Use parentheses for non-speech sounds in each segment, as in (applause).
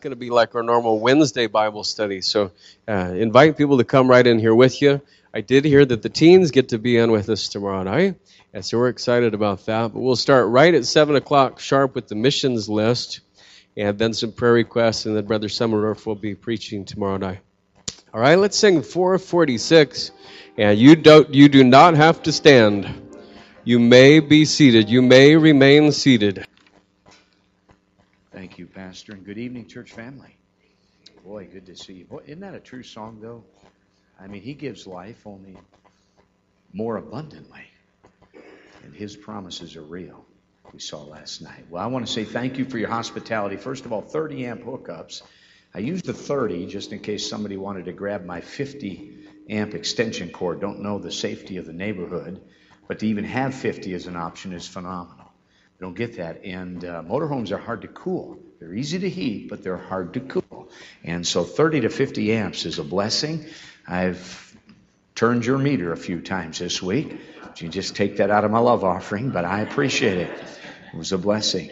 going to be like our normal Wednesday Bible study. So uh, invite people to come right in here with you. I did hear that the teens get to be on with us tomorrow night, and so we're excited about that. But we'll start right at 7 o'clock sharp with the missions list, and then some prayer requests, and then Brother Summerdorf will be preaching tomorrow night. All right, let's sing 446. And you don't you do not have to stand. You may be seated. You may remain seated. Thank you, Pastor, and good evening, church family. Boy, good to see you. Boy, isn't that a true song, though? I mean, He gives life only more abundantly, and His promises are real. We saw last night. Well, I want to say thank you for your hospitality. First of all, 30 amp hookups. I used the 30 just in case somebody wanted to grab my 50 amp extension cord. Don't know the safety of the neighborhood, but to even have 50 as an option is phenomenal don't get that. And uh, motorhomes are hard to cool. They're easy to heat, but they're hard to cool. And so 30 to 50 amps is a blessing. I've turned your meter a few times this week. You just take that out of my love offering, but I appreciate it. It was a blessing.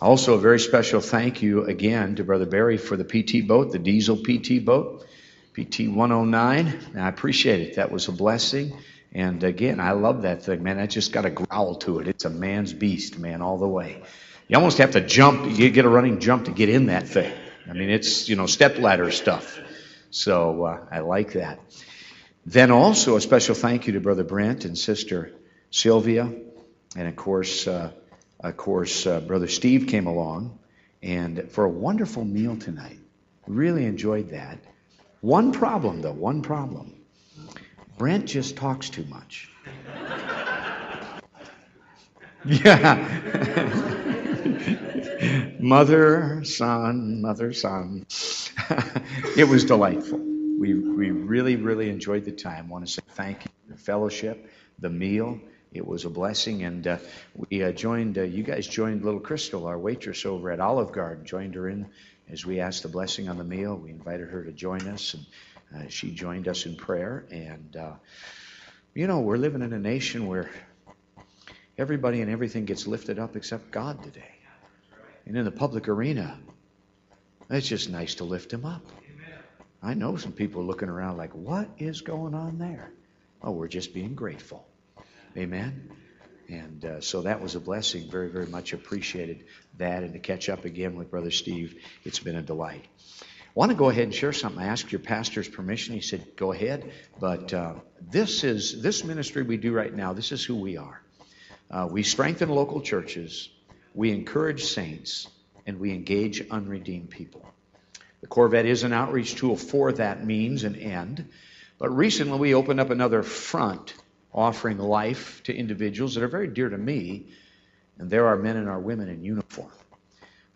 Also, a very special thank you again to Brother Barry for the PT boat, the diesel PT boat, PT 109. I appreciate it. That was a blessing. And again, I love that thing, man. That just got a growl to it. It's a man's beast, man, all the way. You almost have to jump, you get a running jump to get in that thing. I mean, it's, you know, step ladder stuff. So uh, I like that. Then also a special thank you to Brother Brent and Sister Sylvia. And of course, uh, of course, uh, Brother Steve came along and for a wonderful meal tonight. Really enjoyed that. One problem, though, one problem. Brent just talks too much. yeah. (laughs) mother, son, mother, son. (laughs) it was delightful. We, we really, really enjoyed the time. Want to say thank you for the fellowship, the meal. It was a blessing. And uh, we uh, joined, uh, you guys joined Little Crystal, our waitress over at Olive Garden, joined her in as we asked the blessing on the meal. We invited her to join us. And uh, she joined us in prayer. And, uh, you know, we're living in a nation where everybody and everything gets lifted up except God today. And in the public arena, it's just nice to lift Him up. I know some people looking around like, what is going on there? Oh, we're just being grateful. Amen. And uh, so that was a blessing. Very, very much appreciated that. And to catch up again with Brother Steve, it's been a delight. Want to go ahead and share something. I asked your pastor's permission. He said, "Go ahead." But uh, this is this ministry we do right now. This is who we are. Uh, we strengthen local churches, we encourage saints, and we engage unredeemed people. The Corvette is an outreach tool for that means and end. But recently, we opened up another front, offering life to individuals that are very dear to me, and there are men and our women in uniform,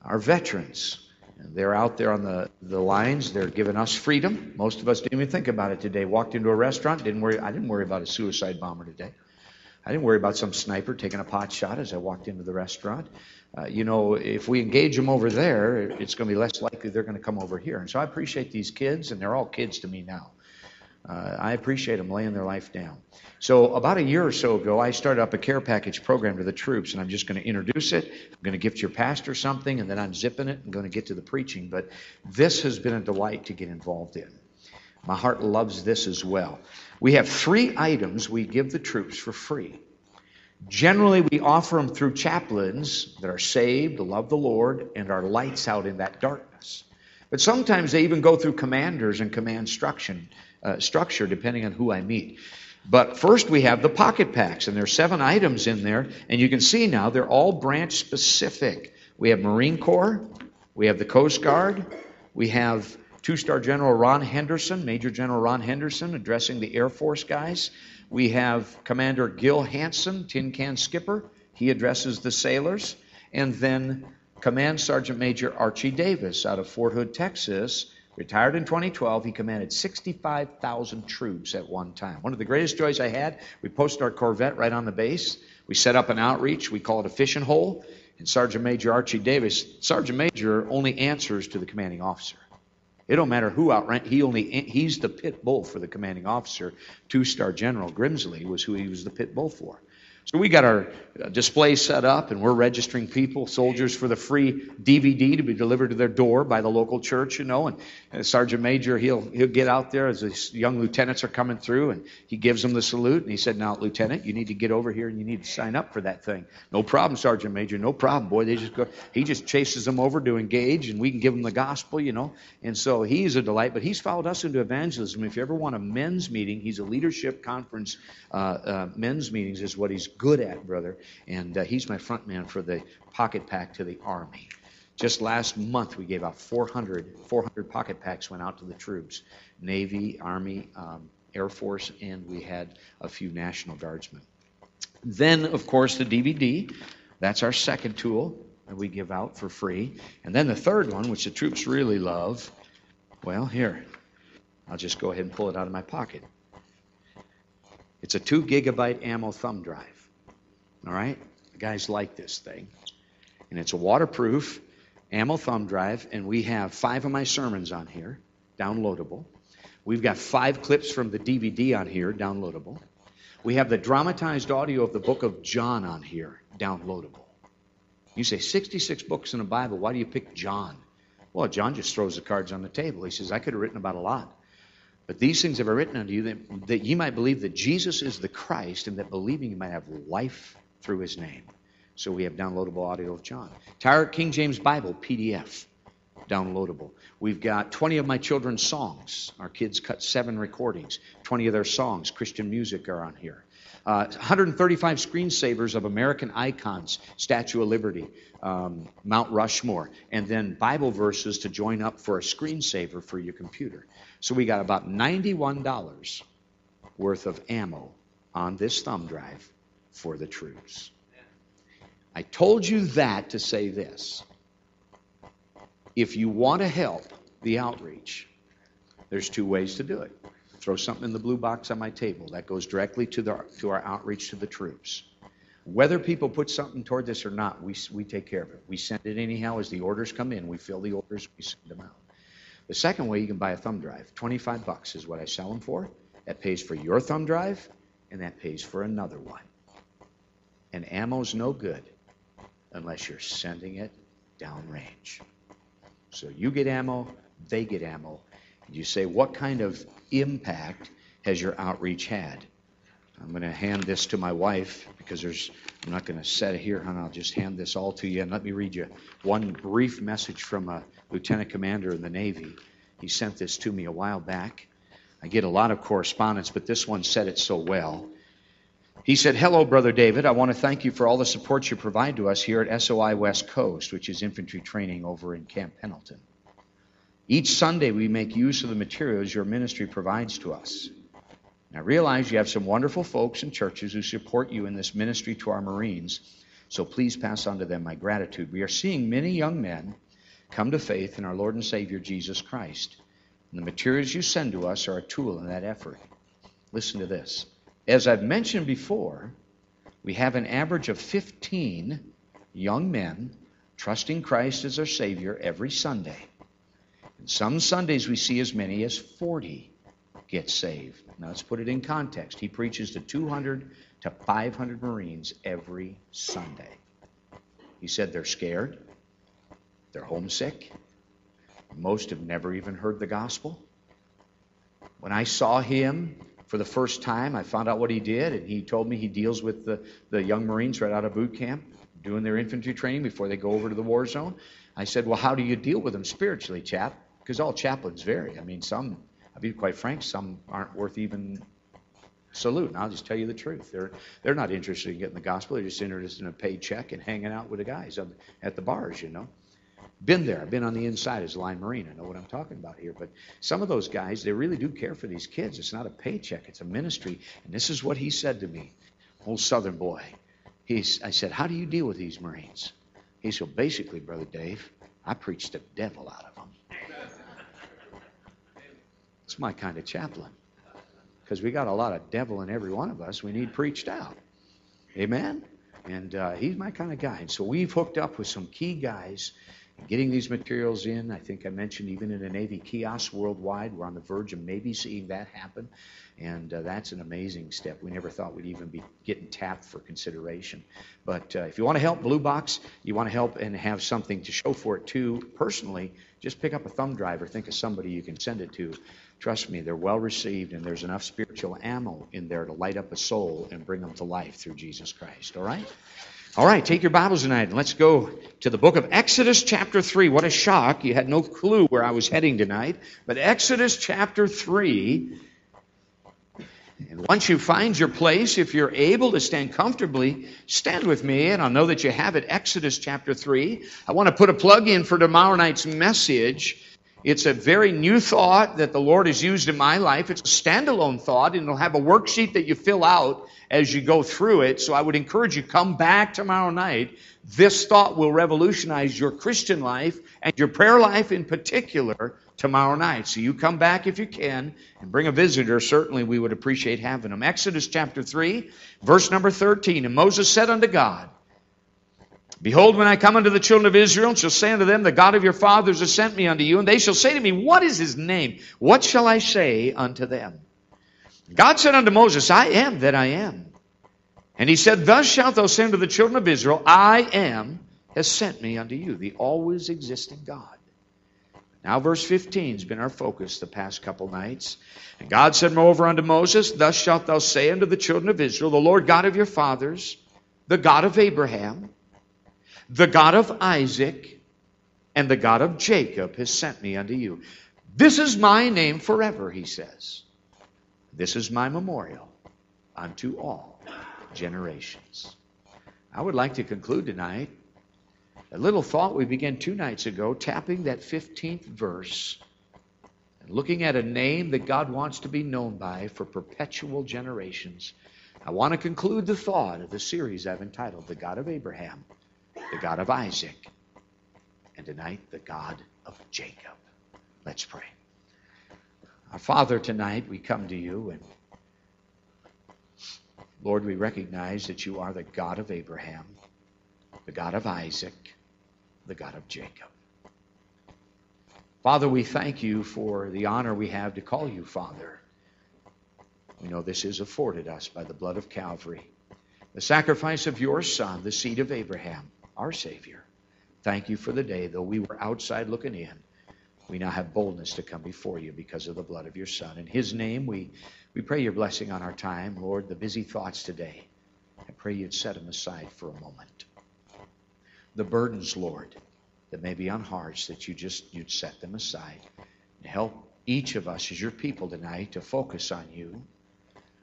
our veterans they're out there on the, the lines. They're giving us freedom. Most of us didn't even think about it today. Walked into a restaurant, didn't worry. I didn't worry about a suicide bomber today. I didn't worry about some sniper taking a pot shot as I walked into the restaurant. Uh, you know, if we engage them over there, it's going to be less likely they're going to come over here. And so I appreciate these kids, and they're all kids to me now. Uh, I appreciate them laying their life down. So, about a year or so ago, I started up a care package program to the troops, and I'm just going to introduce it. I'm going to gift your pastor something, and then I'm zipping it and going to get to the preaching. But this has been a delight to get involved in. My heart loves this as well. We have three items we give the troops for free. Generally, we offer them through chaplains that are saved, love the Lord, and are lights out in that darkness. But sometimes they even go through commanders and command instruction uh, structure depending on who I meet. But first we have the pocket packs, and there are seven items in there, and you can see now they're all branch specific. We have Marine Corps, we have the Coast Guard, we have two star General Ron Henderson, Major General Ron Henderson, addressing the Air Force guys. We have Commander Gil Hanson, Tin Can Skipper, he addresses the sailors. And then Command Sergeant Major Archie Davis out of Fort Hood, Texas, Retired in 2012, he commanded 65,000 troops at one time. One of the greatest joys I had, we posted our Corvette right on the base. We set up an outreach. We call it a fishing hole. And Sergeant Major Archie Davis, Sergeant Major only answers to the commanding officer. It don't matter who outrank. He only he's the pit bull for the commanding officer. Two-star General Grimsley was who he was the pit bull for. So we got our uh, display set up and we're registering people, soldiers, for the free DVD to be delivered to their door by the local church, you know. And, and Sergeant Major, he'll, he'll get out there as these young lieutenants are coming through and he gives them the salute. And he said, Now, Lieutenant, you need to get over here and you need to sign up for that thing. No problem, Sergeant Major, no problem, boy. They just go, he just chases them over to engage and we can give them the gospel, you know. And so he's a delight, but he's followed us into evangelism. If you ever want a men's meeting, he's a leadership conference, uh, uh, men's meetings is what he's good at, brother. And uh, he's my front man for the pocket pack to the Army. Just last month, we gave out 400, 400 pocket packs went out to the troops Navy, Army, um, Air Force, and we had a few National Guardsmen. Then, of course, the DVD. That's our second tool that we give out for free. And then the third one, which the troops really love, well, here, I'll just go ahead and pull it out of my pocket. It's a two gigabyte ammo thumb drive. All right? The guys like this thing. And it's a waterproof ammo thumb drive, and we have five of my sermons on here, downloadable. We've got five clips from the DVD on here, downloadable. We have the dramatized audio of the book of John on here, downloadable. You say, 66 books in the Bible, why do you pick John? Well, John just throws the cards on the table. He says, I could have written about a lot. But these things have I written unto you that, that ye might believe that Jesus is the Christ, and that believing you might have life through his name. So we have downloadable audio of John. Entire King James Bible, PDF, downloadable. We've got 20 of my children's songs. Our kids cut seven recordings. 20 of their songs, Christian music, are on here. Uh, 135 screensavers of American icons, Statue of Liberty, um, Mount Rushmore, and then Bible verses to join up for a screensaver for your computer. So we got about $91 worth of ammo on this thumb drive for the troops. I told you that to say this. If you want to help the outreach, there's two ways to do it. Throw something in the blue box on my table. That goes directly to, the, to our outreach to the troops. Whether people put something toward this or not, we, we take care of it. We send it anyhow as the orders come in. We fill the orders, we send them out. The second way, you can buy a thumb drive. 25 bucks is what I sell them for. That pays for your thumb drive, and that pays for another one. And ammo's no good unless you're sending it downrange. So you get ammo, they get ammo. And you say, what kind of impact has your outreach had? I'm going to hand this to my wife because there's, I'm not going to set it here, and I'll just hand this all to you. And let me read you one brief message from a lieutenant commander in the Navy. He sent this to me a while back. I get a lot of correspondence, but this one said it so well. He said, Hello, Brother David. I want to thank you for all the support you provide to us here at SOI West Coast, which is infantry training over in Camp Pendleton. Each Sunday, we make use of the materials your ministry provides to us. I realize you have some wonderful folks and churches who support you in this ministry to our Marines, so please pass on to them my gratitude. We are seeing many young men come to faith in our Lord and Savior Jesus Christ. And the materials you send to us are a tool in that effort. Listen to this. As I've mentioned before, we have an average of 15 young men trusting Christ as their Savior every Sunday. And some Sundays we see as many as 40 get saved. Now let's put it in context. He preaches to 200 to 500 Marines every Sunday. He said they're scared, they're homesick, most have never even heard the gospel. When I saw him for the first time, I found out what he did, and he told me he deals with the, the young Marines right out of boot camp, doing their infantry training before they go over to the war zone. I said, Well, how do you deal with them spiritually, chap? Because all chaplains vary. I mean, some I'll be quite frank, some aren't worth even saluting. I'll just tell you the truth. They're they're not interested in getting the gospel. They're just interested in a paycheck and hanging out with the guys at the bars, you know. Been there. I've been on the inside as a line marine. I know what I'm talking about here. But some of those guys, they really do care for these kids. It's not a paycheck. It's a ministry. And this is what he said to me, old Southern boy. He's, I said, how do you deal with these Marines? He said, basically, Brother Dave, I preach the devil out of them. It's my kind of chaplain. Because we got a lot of devil in every one of us. We need preached out. Amen? And uh, he's my kind of guy. And so we've hooked up with some key guys getting these materials in. I think I mentioned even in a Navy kiosk worldwide, we're on the verge of maybe seeing that happen. And uh, that's an amazing step. We never thought we'd even be getting tapped for consideration. But uh, if you want to help Blue Box, you want to help and have something to show for it too, personally, just pick up a thumb drive or think of somebody you can send it to. Trust me, they're well received, and there's enough spiritual ammo in there to light up a soul and bring them to life through Jesus Christ. All right? All right, take your Bibles tonight and let's go to the book of Exodus, chapter 3. What a shock. You had no clue where I was heading tonight. But Exodus, chapter 3. And once you find your place, if you're able to stand comfortably, stand with me, and I'll know that you have it. Exodus, chapter 3. I want to put a plug in for tomorrow night's message. It's a very new thought that the Lord has used in my life. It's a standalone thought, and it'll have a worksheet that you fill out as you go through it. So I would encourage you come back tomorrow night. This thought will revolutionize your Christian life and your prayer life in particular tomorrow night. So you come back if you can and bring a visitor. Certainly we would appreciate having them. Exodus chapter 3, verse number 13. And Moses said unto God, Behold, when I come unto the children of Israel, and shall say unto them, The God of your fathers has sent me unto you, and they shall say to me, What is his name? What shall I say unto them? God said unto Moses, I am that I am. And he said, Thus shalt thou say unto the children of Israel, I am has sent me unto you, the always existing God. Now, verse 15 has been our focus the past couple nights. And God said moreover unto Moses, Thus shalt thou say unto the children of Israel, The Lord God of your fathers, the God of Abraham, the God of Isaac, and the God of Jacob has sent me unto you. This is my name forever, he says. This is my memorial unto all generations. I would like to conclude tonight a little thought we began two nights ago, tapping that 15th verse and looking at a name that God wants to be known by for perpetual generations. I want to conclude the thought of the series I've entitled The God of Abraham, the God of Isaac, and tonight, the God of Jacob. Let's pray. Our Father, tonight we come to you, and Lord, we recognize that you are the God of Abraham, the God of Isaac, the God of Jacob. Father, we thank you for the honor we have to call you Father. We know this is afforded us by the blood of Calvary, the sacrifice of your Son, the seed of Abraham, our Savior. Thank you for the day, though we were outside looking in we now have boldness to come before you because of the blood of your Son. In His name, we, we pray your blessing on our time. Lord, the busy thoughts today, I pray you'd set them aside for a moment. The burdens, Lord, that may be on hearts, that you just, you'd set them aside. And help each of us as your people tonight to focus on you,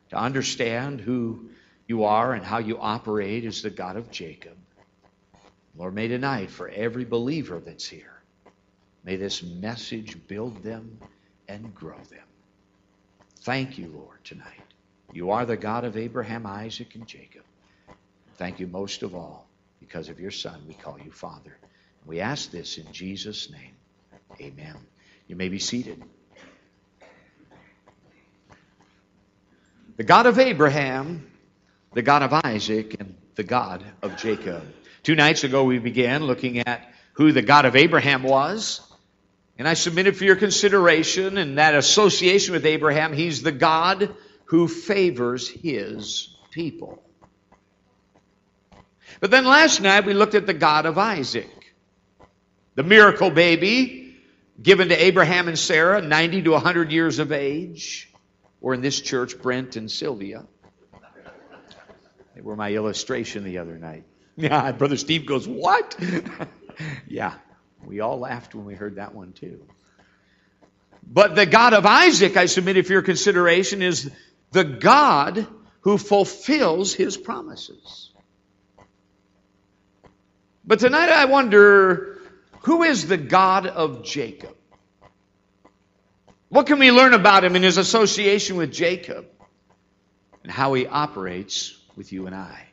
to understand who you are and how you operate as the God of Jacob. Lord, may tonight, for every believer that's here, May this message build them and grow them. Thank you, Lord, tonight. You are the God of Abraham, Isaac, and Jacob. Thank you most of all because of your Son. We call you Father. We ask this in Jesus' name. Amen. You may be seated. The God of Abraham, the God of Isaac, and the God of Jacob. Two nights ago, we began looking at who the God of Abraham was and I submit it for your consideration and that association with Abraham. He's the God who favors his people. But then last night we looked at the God of Isaac, the miracle baby given to Abraham and Sarah, 90 to 100 years of age, or in this church, Brent and Sylvia. They were my illustration the other night. (laughs) Yeah, Brother Steve goes, What? (laughs) yeah, we all laughed when we heard that one too. But the God of Isaac, I submit for your consideration, is the God who fulfills his promises. But tonight I wonder who is the God of Jacob? What can we learn about him in his association with Jacob and how he operates with you and I?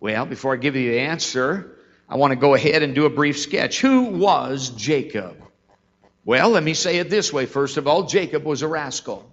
Well, before I give you the answer, I want to go ahead and do a brief sketch. Who was Jacob? Well, let me say it this way. First of all, Jacob was a rascal.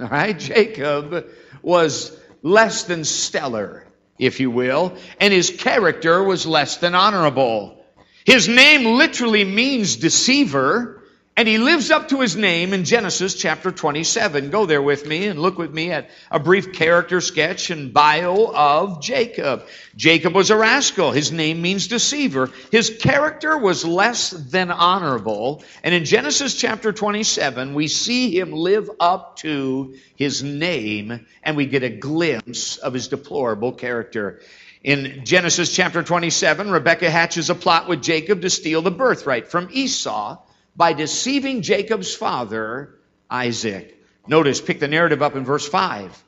All right? Jacob was less than stellar, if you will, and his character was less than honorable. His name literally means deceiver. And he lives up to his name in Genesis chapter 27. Go there with me and look with me at a brief character sketch and bio of Jacob. Jacob was a rascal. His name means deceiver. His character was less than honorable. And in Genesis chapter 27, we see him live up to his name and we get a glimpse of his deplorable character. In Genesis chapter 27, Rebekah hatches a plot with Jacob to steal the birthright from Esau by deceiving Jacob's father, Isaac. Notice, pick the narrative up in verse 5.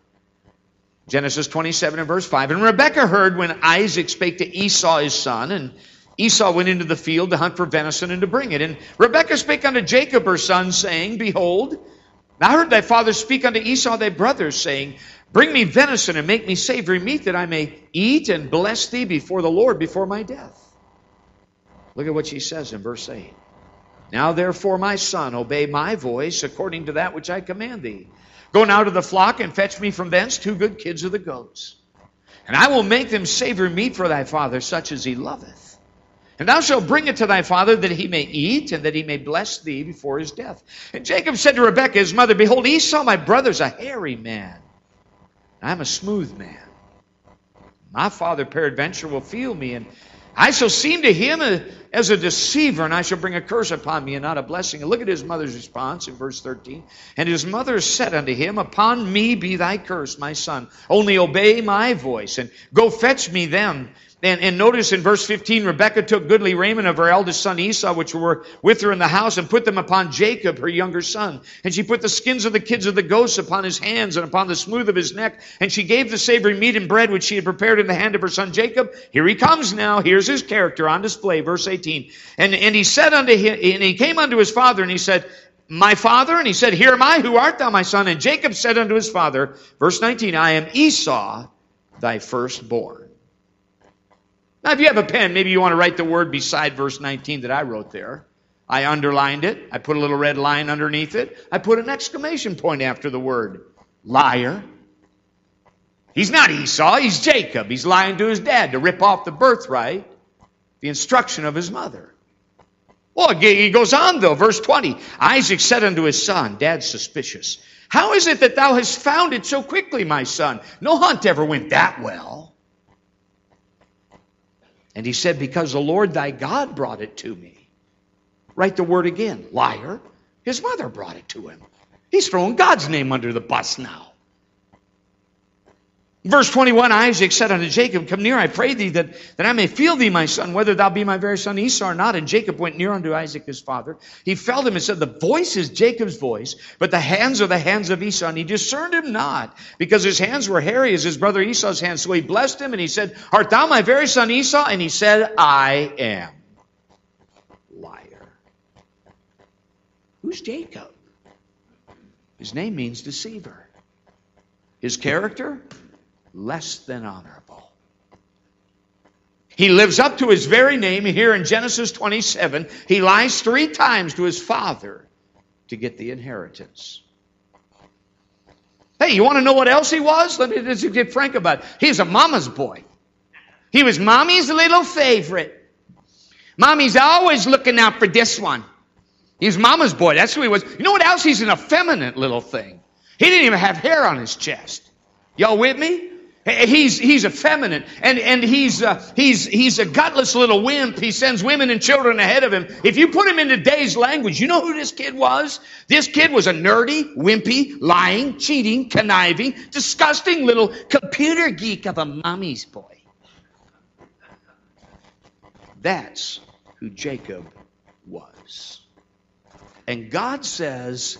Genesis 27 and verse 5. And Rebekah heard when Isaac spake to Esau his son, and Esau went into the field to hunt for venison and to bring it. And Rebekah spake unto Jacob her son, saying, Behold, I heard thy father speak unto Esau thy brother, saying, Bring me venison and make me savory meat, that I may eat and bless thee before the Lord before my death. Look at what she says in verse 8. Now therefore, my son, obey my voice according to that which I command thee. Go now to the flock and fetch me from thence two good kids of the goats. And I will make them savory meat for thy father, such as he loveth. And thou shalt bring it to thy father that he may eat, and that he may bless thee before his death. And Jacob said to Rebekah his mother, Behold, Esau my brother's a hairy man. I'm a smooth man. My father peradventure will feel me, and I shall seem to him as a deceiver, and I shall bring a curse upon me and not a blessing. And look at his mother's response in verse 13. And his mother said unto him, Upon me be thy curse, my son. Only obey my voice, and go fetch me them and, and notice in verse 15, Rebekah took goodly raiment of her eldest son Esau, which were with her in the house, and put them upon Jacob, her younger son. And she put the skins of the kids of the goats upon his hands and upon the smooth of his neck. And she gave the savory meat and bread which she had prepared in the hand of her son Jacob. Here he comes now. Here's his character on display. Verse 18. And, and he said unto him, and he came unto his father, and he said, my father? And he said, Here am I, who art thou, my son? And Jacob said unto his father, verse 19, I am Esau, thy firstborn. Now, if you have a pen, maybe you want to write the word beside verse 19 that I wrote there. I underlined it. I put a little red line underneath it. I put an exclamation point after the word. Liar. He's not Esau, he's Jacob. He's lying to his dad to rip off the birthright, the instruction of his mother. Well, he goes on though, verse 20. Isaac said unto his son, Dad's suspicious. How is it that thou hast found it so quickly, my son? No hunt ever went that well. And he said, Because the Lord thy God brought it to me. Write the word again. Liar. His mother brought it to him. He's throwing God's name under the bus now. Verse 21, Isaac said unto Jacob, Come near, I pray thee, that, that I may feel thee, my son, whether thou be my very son Esau or not. And Jacob went near unto Isaac his father. He felt him and said, The voice is Jacob's voice, but the hands are the hands of Esau. And he discerned him not, because his hands were hairy as his brother Esau's hands. So he blessed him, and he said, Art thou my very son Esau? And he said, I am. Liar. Who's Jacob? His name means deceiver. His character? Less than honorable. He lives up to his very name here in Genesis 27. He lies three times to his father to get the inheritance. Hey, you want to know what else he was? Let me just get frank about it. He's a mama's boy. He was mommy's little favorite. Mommy's always looking out for this one. He's mama's boy. That's who he was. You know what else? He's an effeminate little thing. He didn't even have hair on his chest. Y'all with me? He's, he's effeminate and, and he's, uh, he's, he's a gutless little wimp. He sends women and children ahead of him. If you put him in today's language, you know who this kid was? This kid was a nerdy, wimpy, lying, cheating, conniving, disgusting little computer geek of a mommy's boy. That's who Jacob was. And God says,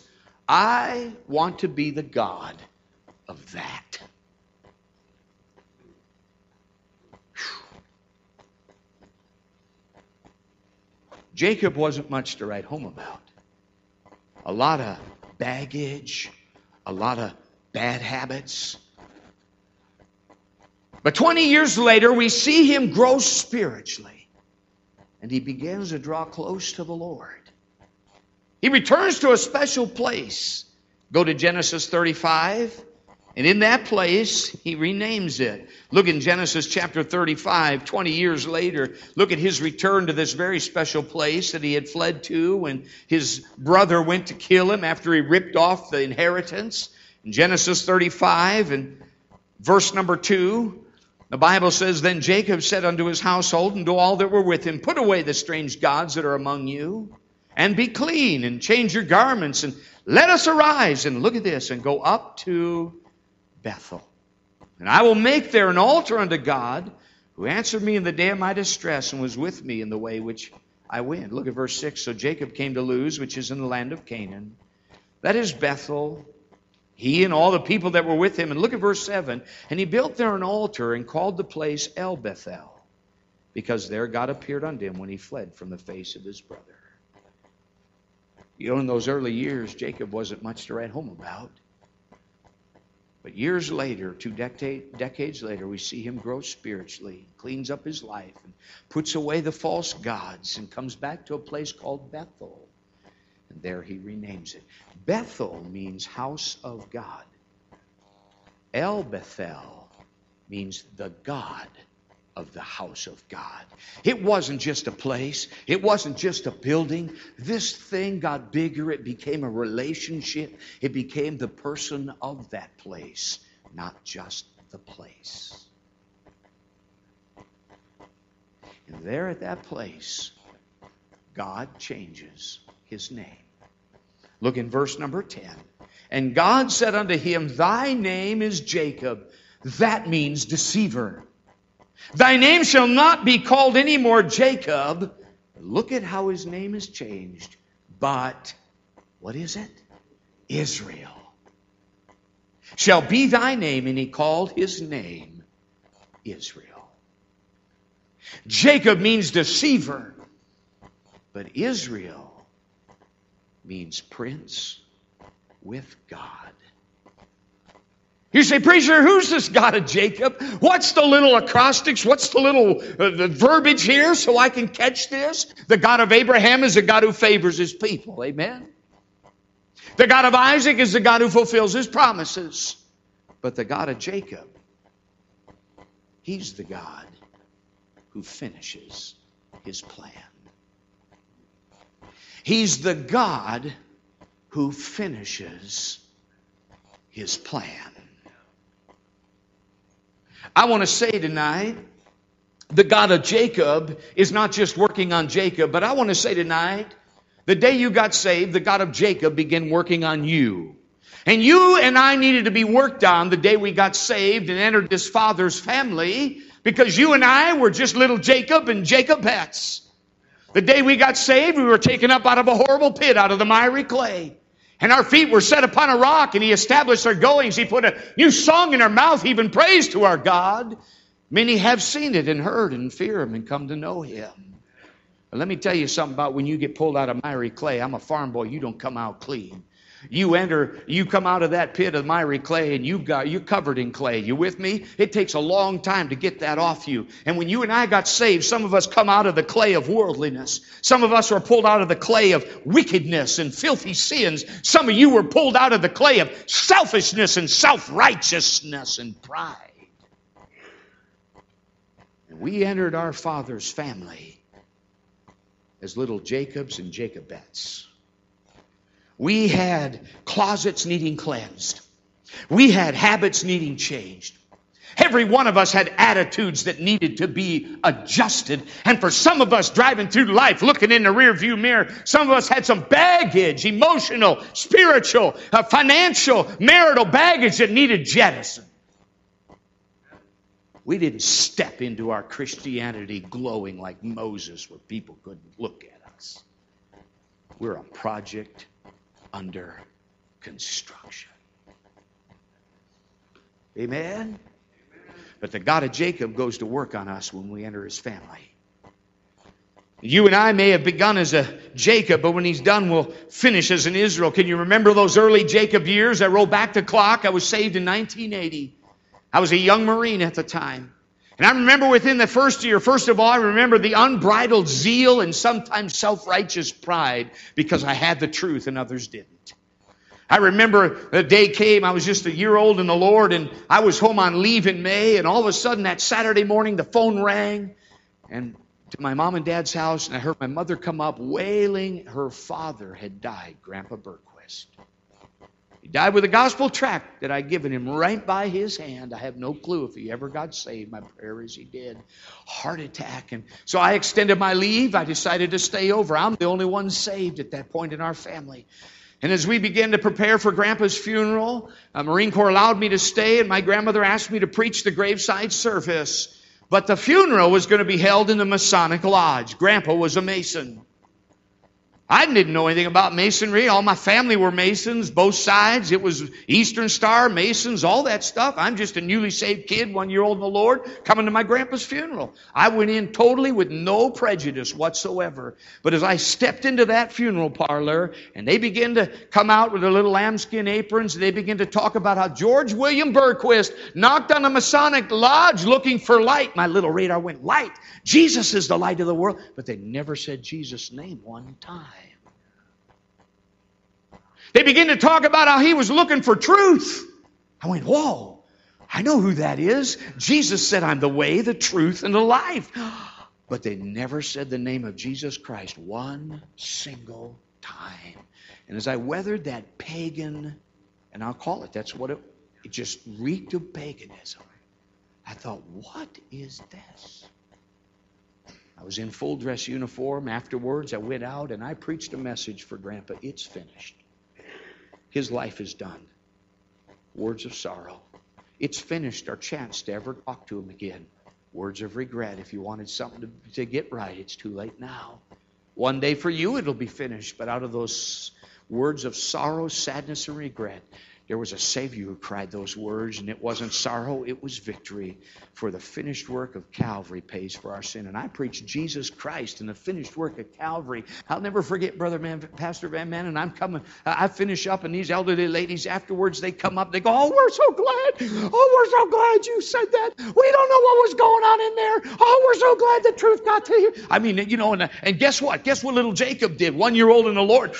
I want to be the God of that. Jacob wasn't much to write home about. A lot of baggage, a lot of bad habits. But 20 years later, we see him grow spiritually, and he begins to draw close to the Lord. He returns to a special place. Go to Genesis 35 And in that place, he renames it. Look in Genesis chapter 35, 20 years later. Look at his return to this very special place that he had fled to when his brother went to kill him after he ripped off the inheritance. In Genesis 35 and verse number 2, the Bible says, Then Jacob said unto his household and to all that were with him, Put away the strange gods that are among you, and be clean, and change your garments, and let us arise, and look at this, and go up to Bethel. And I will make there an altar unto God, who answered me in the day of my distress, and was with me in the way which I went. Look at verse 6. So Jacob came to Luz, which is in the land of Canaan. That is Bethel, he and all the people that were with him. And look at verse 7. And he built there an altar and called the place El Bethel, because there God appeared unto him when he fled from the face of his brother. You know, in those early years, Jacob wasn't much to write home about. But years later, two decade, decades later, we see him grow spiritually, cleans up his life, and puts away the false gods, and comes back to a place called Bethel. And there he renames it. Bethel means house of God. El Bethel means the God of the house of God. It wasn't just a place, it wasn't just a building. This thing got bigger, it became a relationship, it became the person of that place, not just the place. And there at that place, God changes his name. Look in verse number 10. And God said unto him, Thy name is Jacob. That means deceiver. Thy name shall not be called any more Jacob. Look at how his name is changed. But, what is it? Israel. Shall be thy name, and he called his name Israel. Jacob means deceiver, but Israel means prince with God. You say, preacher, who's this God of Jacob? What's the little acrostics? What's the little uh, the verbiage here so I can catch this? The God of Abraham is a God who favors his people. Amen. The God of Isaac is the God who fulfills his promises. But the God of Jacob, he's the God who finishes his plan. He's the God who finishes his plan. I want to say tonight, the God of Jacob is not just working on Jacob, but I want to say tonight, the day you got saved, the God of Jacob began working on you. And you and I needed to be worked on the day we got saved and entered this father's family because you and I were just little Jacob and Jacob pets. The day we got saved, we were taken up out of a horrible pit, out of the miry clay. And our feet were set upon a rock, and He established our goings. He put a new song in our mouth, even praise to our God. Many have seen it and heard and fear Him and come to know Him. But let me tell you something about when you get pulled out of miry clay. I'm a farm boy, you don't come out clean. You enter, you come out of that pit of miry clay and you've got, you're covered in clay. You with me? It takes a long time to get that off you. And when you and I got saved, some of us come out of the clay of worldliness. Some of us were pulled out of the clay of wickedness and filthy sins. Some of you were pulled out of the clay of selfishness and self-righteousness and pride. And we entered our Father's family as little Jacobs and Jacobettes. We had closets needing cleansed. We had habits needing changed. Every one of us had attitudes that needed to be adjusted. And for some of us driving through life, looking in the rearview mirror, some of us had some baggage, emotional, spiritual, uh, financial, marital baggage that needed jettison. We didn't step into our Christianity glowing like Moses where people couldn't look at us. We're a project under construction. Amen? But the God of Jacob goes to work on us when we enter his family. You and I may have begun as a Jacob, but when he's done, we'll finish as an Israel. Can you remember those early Jacob years? I roll back the clock. I was saved in 1980. I was a young Marine at the time. And I remember within the first year, first of all, I remember the unbridled zeal and sometimes self righteous pride because I had the truth and others didn't. I remember the day came, I was just a year old in the Lord, and I was home on leave in May, and all of a sudden that Saturday morning the phone rang, and to my mom and dad's house, and I heard my mother come up wailing her father had died, Grandpa Bergquist. He died with a gospel tract that I'd given him right by his hand. I have no clue if he ever got saved. My prayer is he did. Heart attack. And so I extended my leave. I decided to stay over. I'm the only one saved at that point in our family. And as we began to prepare for Grandpa's funeral, a Marine Corps allowed me to stay, and my grandmother asked me to preach the graveside service. But the funeral was going to be held in the Masonic Lodge. Grandpa was a Mason. I didn't know anything about masonry. All my family were masons, both sides. It was Eastern Star, Masons, all that stuff. I'm just a newly saved kid, one year old in the Lord, coming to my grandpa's funeral. I went in totally with no prejudice whatsoever. But as I stepped into that funeral parlor and they began to come out with their little lambskin aprons, and they began to talk about how George William Bergquist knocked on a Masonic lodge looking for light. My little radar went, light. Jesus is the light of the world. But they never said Jesus' name one time. They begin to talk about how he was looking for truth. I went, whoa, I know who that is. Jesus said, I'm the way, the truth, and the life. (gasps) But they never said the name of Jesus Christ one single time. And as I weathered that pagan, and I'll call it, that's what it, it just reeked of paganism. I thought, what is this? I was in full dress uniform. Afterwards, I went out and I preached a message for Grandpa. It's finished. His life is done. Words of sorrow. It's finished our chance to ever talk to him again. Words of regret. If you wanted something to, to get right, it's too late now. One day for you, it'll be finished. But out of those words of sorrow, sadness, and regret, there was a Savior who cried those words, and it wasn't sorrow, it was victory. For the finished work of Calvary pays for our sin. And I preach Jesus Christ and the finished work of Calvary. I'll never forget, Brother Man, Pastor Van Man, and I'm coming. I finish up, and these elderly ladies afterwards, they come up, they go, Oh, we're so glad. Oh, we're so glad you said that. We don't know what was going on in there. Oh, we're so glad the truth got to you. I mean, you know, and, and guess what? Guess what little Jacob did? One year old in the Lord.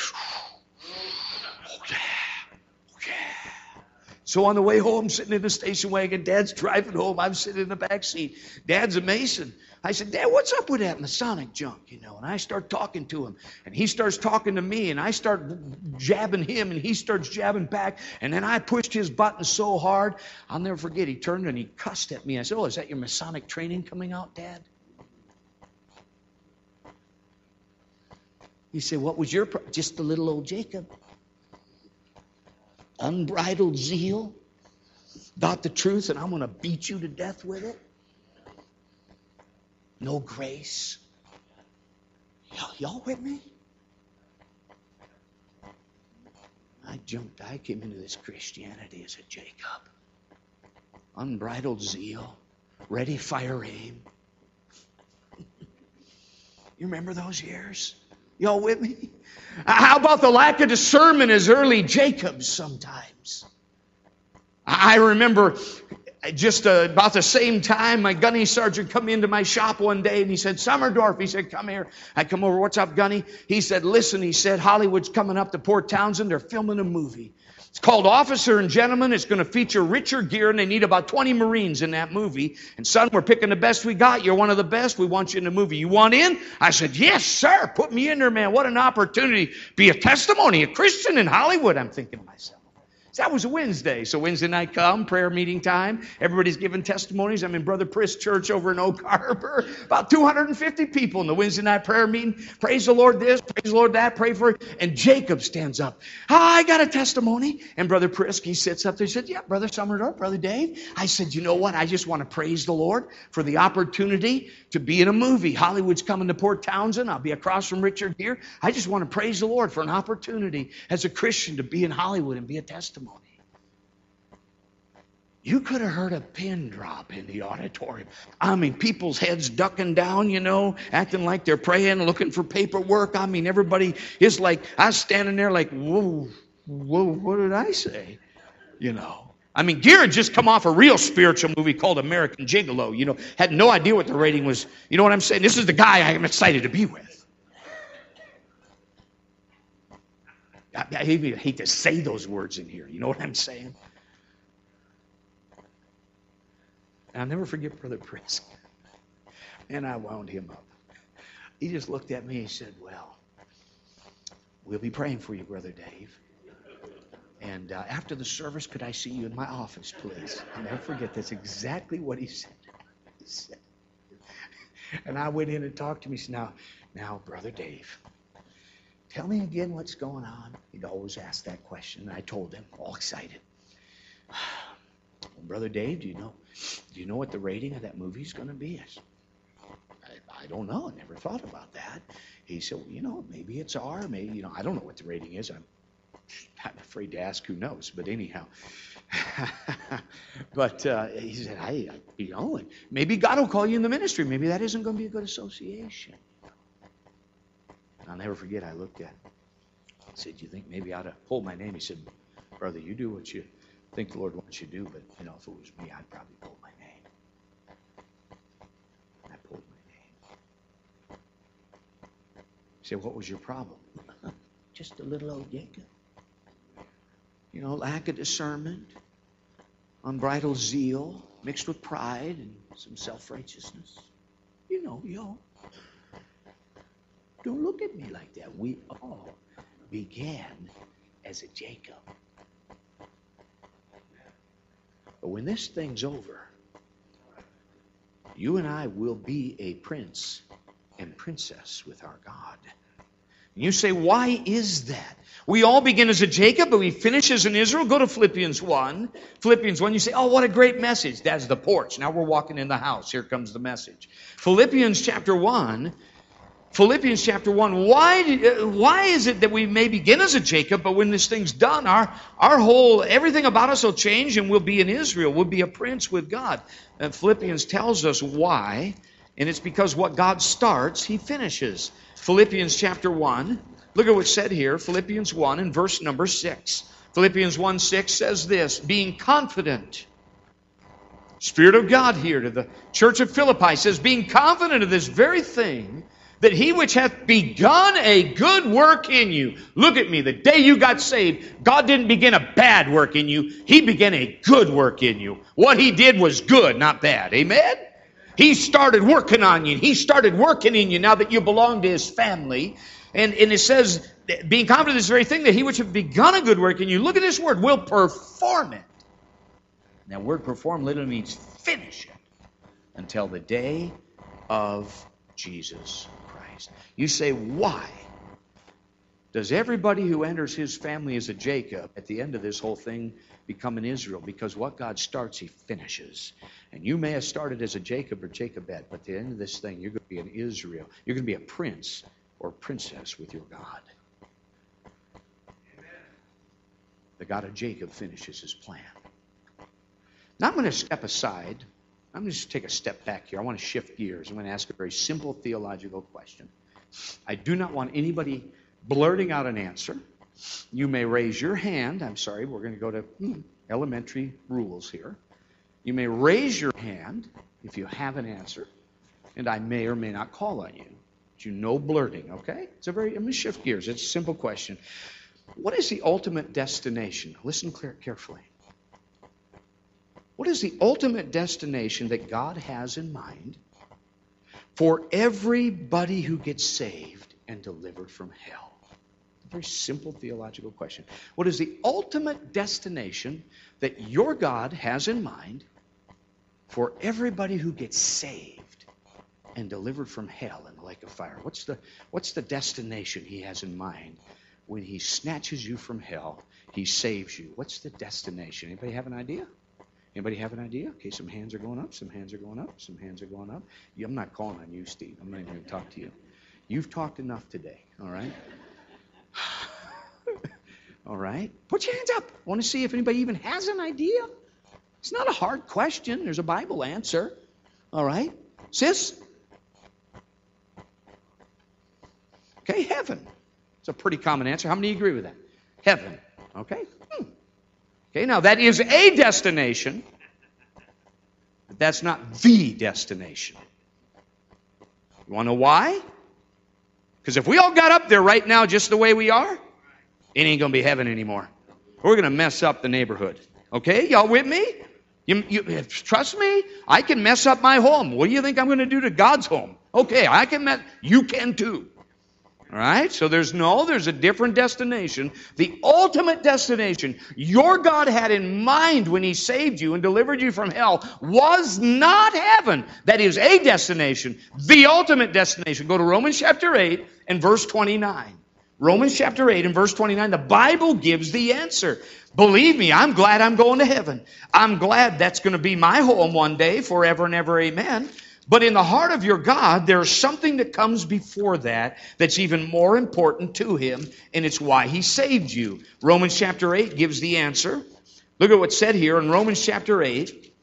So on the way home, sitting in the station wagon, Dad's driving home. I'm sitting in the back seat. Dad's a Mason. I said, Dad, what's up with that Masonic junk? You know, and I start talking to him, and he starts talking to me, and I start jabbing him, and he starts jabbing back, and then I pushed his button so hard, I'll never forget. He turned and he cussed at me. I said, Oh, is that your Masonic training coming out, Dad? He said, What was your pro-? just a little old Jacob? Unbridled zeal about the truth, and I'm going to beat you to death with it. No grace. Y'all, y'all with me? I jumped, I came into this Christianity as a Jacob. Unbridled zeal, ready, fire, aim. (laughs) you remember those years? Y'all with me? How about the lack of discernment as early Jacob's sometimes? I remember just uh, about the same time, my gunny sergeant come into my shop one day and he said, Summerdorf, he said, come here. I come over, what's up, gunny? He said, listen, he said, Hollywood's coming up to Port Townsend. They're filming a movie. It's called Officer and Gentleman. It's going to feature Richard Gere, and they need about 20 Marines in that movie. And son, we're picking the best we got. You're one of the best. We want you in the movie. You want in? I said, yes, sir. Put me in there, man. What an opportunity. Be a testimony, a Christian in Hollywood. I'm thinking to myself. That was a Wednesday. So Wednesday night come, prayer meeting time. Everybody's giving testimonies. I'm in Brother Prisk's Church over in Oak (laughs) Harbor. About 250 people in the Wednesday night prayer meeting. Praise the Lord this, praise the Lord that, pray for it. And Jacob stands up. Oh, I got a testimony. And Brother Prisk, he sits up there and said, Yeah, Brother Summerdorf, oh, Brother Dave. I said, You know what? I just want to praise the Lord for the opportunity to be in a movie. Hollywood's coming to Port Townsend. I'll be across from Richard Gere. I just want to praise the Lord for an opportunity as a Christian to be in Hollywood and be a testimony. You could have heard a pin drop in the auditorium. I mean, people's heads ducking down, you know, acting like they're praying, looking for paperwork. I mean, everybody is like, I was standing there like, whoa, whoa, what did I say? You know. I mean, Gere had just come off a real spiritual movie called American Gigolo. You know, had no idea what the rating was. You know what I'm saying? This is the guy I am excited to be with. I, I hate to say those words in here. You know what I'm saying? And I'll never forget Brother Prisk. And I wound him up. He just looked at me and said, Well, we'll be praying for you, Brother Dave. And uh, after the service, could I see you in my office, please? I'll never forget. That's exactly what he said. He said. And I went in and talked to him. He said, Now, now, Brother Dave, tell me again what's going on. He'd always ask that question. And I told him, all excited. Brother Dave, do you know do you know what the rating of that movie is going to be? I, said, I, I don't know. I never thought about that. He said, well, you know, maybe it's R. Maybe you know, I don't know what the rating is. I'm I'm afraid to ask who knows, but anyhow. (laughs) but uh, he said, I, you know, maybe God will call you in the ministry. Maybe that isn't going to be a good association. I'll never forget, I looked at him. I said, Do you think maybe I ought to hold my name? He said, Brother, you do what you think the Lord wants you to do, but, you know, if it was me, I'd probably pull my name. I pulled my name. He said, What was your problem? (laughs) Just a little old Jacob. You know, lack of discernment, unbridled zeal, mixed with pride and some self righteousness. You know, yo. Don't look at me like that. We all began as a Jacob. But when this thing's over, you and I will be a prince and princess with our God. And you say, why is that? We all begin as a Jacob, but we finish as an Israel. Go to Philippians 1. Philippians 1, you say, oh, what a great message. That's the porch. Now we're walking in the house. Here comes the message. Philippians chapter 1 Philippians chapter 1, why, uh, why is it that we may begin as a Jacob, but when this thing's done, our, our whole, everything about us will change and we'll be in Israel. We'll be a prince with God. And Philippians tells us why, and it's because what God starts, he finishes. Philippians chapter 1, look at what's said here, Philippians 1 and verse number 6. Philippians 1 6 says this, being confident. Spirit of God here to the church of Philippi says, being confident of this very thing, that he which hath begun a good work in you. Look at me. The day you got saved, God didn't begin a bad work in you. He began a good work in you. What he did was good, not bad. Amen? He started working on you. He started working in you now that you belong to his family. And, and it says, being confident of this very thing, that he which have begun a good work in you, look at this word, will perform it. Now, word perform literally means finish it until the day of Jesus you say, why? Does everybody who enters his family as a Jacob at the end of this whole thing become an Israel? Because what God starts, he finishes. And you may have started as a Jacob or Jacobette, but at the end of this thing, you're going to be an Israel. You're going to be a prince or princess with your God. The God of Jacob finishes his plan. Now I'm going to step aside I'm going to just take a step back here. I want to shift gears. I'm going to ask a very simple theological question. I do not want anybody blurting out an answer. You may raise your hand. I'm sorry, we're going to go to hmm, elementary rules here. You may raise your hand if you have an answer, and I may or may not call on you. But you know blurting, okay? It's a very, I'm going to shift gears. It's a simple question. What is the ultimate destination? Listen clear, carefully. What is the ultimate destination that God has in mind for everybody who gets saved and delivered from hell? Very simple theological question. What is the ultimate destination that your God has in mind for everybody who gets saved and delivered from hell in the lake of fire? What's the, what's the destination he has in mind when he snatches you from hell? He saves you. What's the destination? Anybody have an idea? Anybody have an idea? Okay, some hands are going up, some hands are going up, some hands are going up. I'm not calling on you, Steve. I'm not even going to talk to you. You've talked enough today, all right? (sighs) all right? Put your hands up. I want to see if anybody even has an idea. It's not a hard question, there's a Bible answer. All right? Sis? Okay, heaven. It's a pretty common answer. How many agree with that? Heaven. Okay? Hmm. Okay, now that is a destination, but that's not the destination. You want to know why? Because if we all got up there right now just the way we are, it ain't going to be heaven anymore. We're going to mess up the neighborhood. Okay, y'all with me? You, you, trust me, I can mess up my home. What do you think I'm going to do to God's home? Okay, I can mess. You can too. All right? So there's no, there's a different destination. The ultimate destination your God had in mind when He saved you and delivered you from hell was not heaven. That is a destination, the ultimate destination. Go to Romans chapter 8 and verse 29. Romans chapter 8 and verse 29, the Bible gives the answer. Believe me, I'm glad I'm going to heaven. I'm glad that's going to be my home one day, forever and ever, amen. But in the heart of your God, there's something that comes before that that's even more important to Him, and it's why He saved you. Romans chapter 8 gives the answer. Look at what's said here in Romans chapter 8,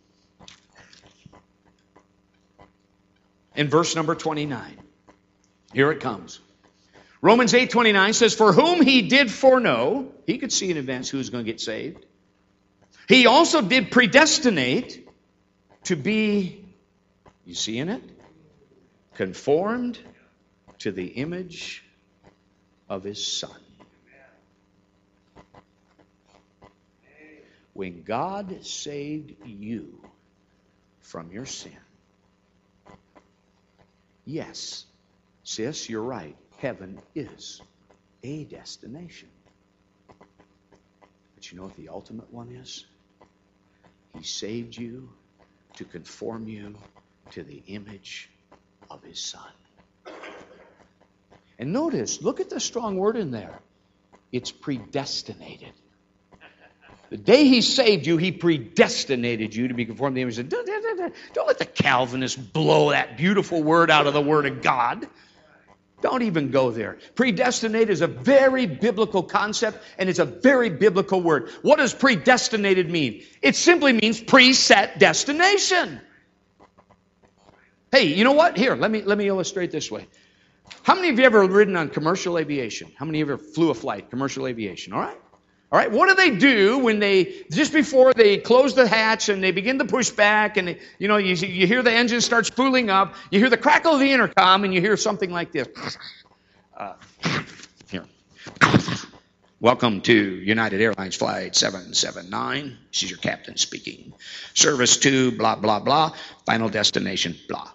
in verse number 29. Here it comes. Romans 8:29 says, "For whom he did foreknow, he could see in advance who was going to get saved. He also did predestinate to be you see in it? Conformed to the image of his son. When God saved you from your sin, yes, sis, you're right. Heaven is a destination. But you know what the ultimate one is? He saved you to conform you to the image of his son. And notice, look at the strong word in there. It's predestinated. The day he saved you, he predestinated you to be conformed to the image of don't, don't, don't let the Calvinists blow that beautiful word out of the Word of God. Don't even go there. Predestinate is a very biblical concept and it's a very biblical word. What does predestinated mean? It simply means preset destination. Hey, you know what? Here, let me let me illustrate this way. How many of you ever ridden on commercial aviation? How many of you ever flew a flight, commercial aviation? All right? All right, what do they do when they, just before they close the hatch and they begin to push back and, they, you know, you, you hear the engine start spooling up, you hear the crackle of the intercom and you hear something like this. Uh, here. Welcome to United Airlines Flight 779. This is your captain speaking. Service to blah, blah, blah. Final destination, blah.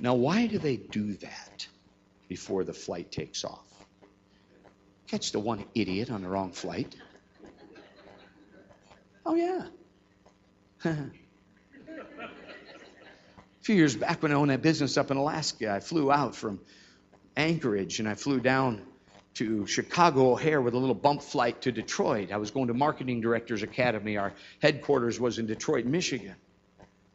Now, why do they do that before the flight takes off? Catch the one idiot on the wrong flight. Oh, yeah. (laughs) a few years back when I owned that business up in Alaska, I flew out from Anchorage and I flew down to Chicago O'Hare with a little bump flight to Detroit. I was going to Marketing Directors Academy. Our headquarters was in Detroit, Michigan.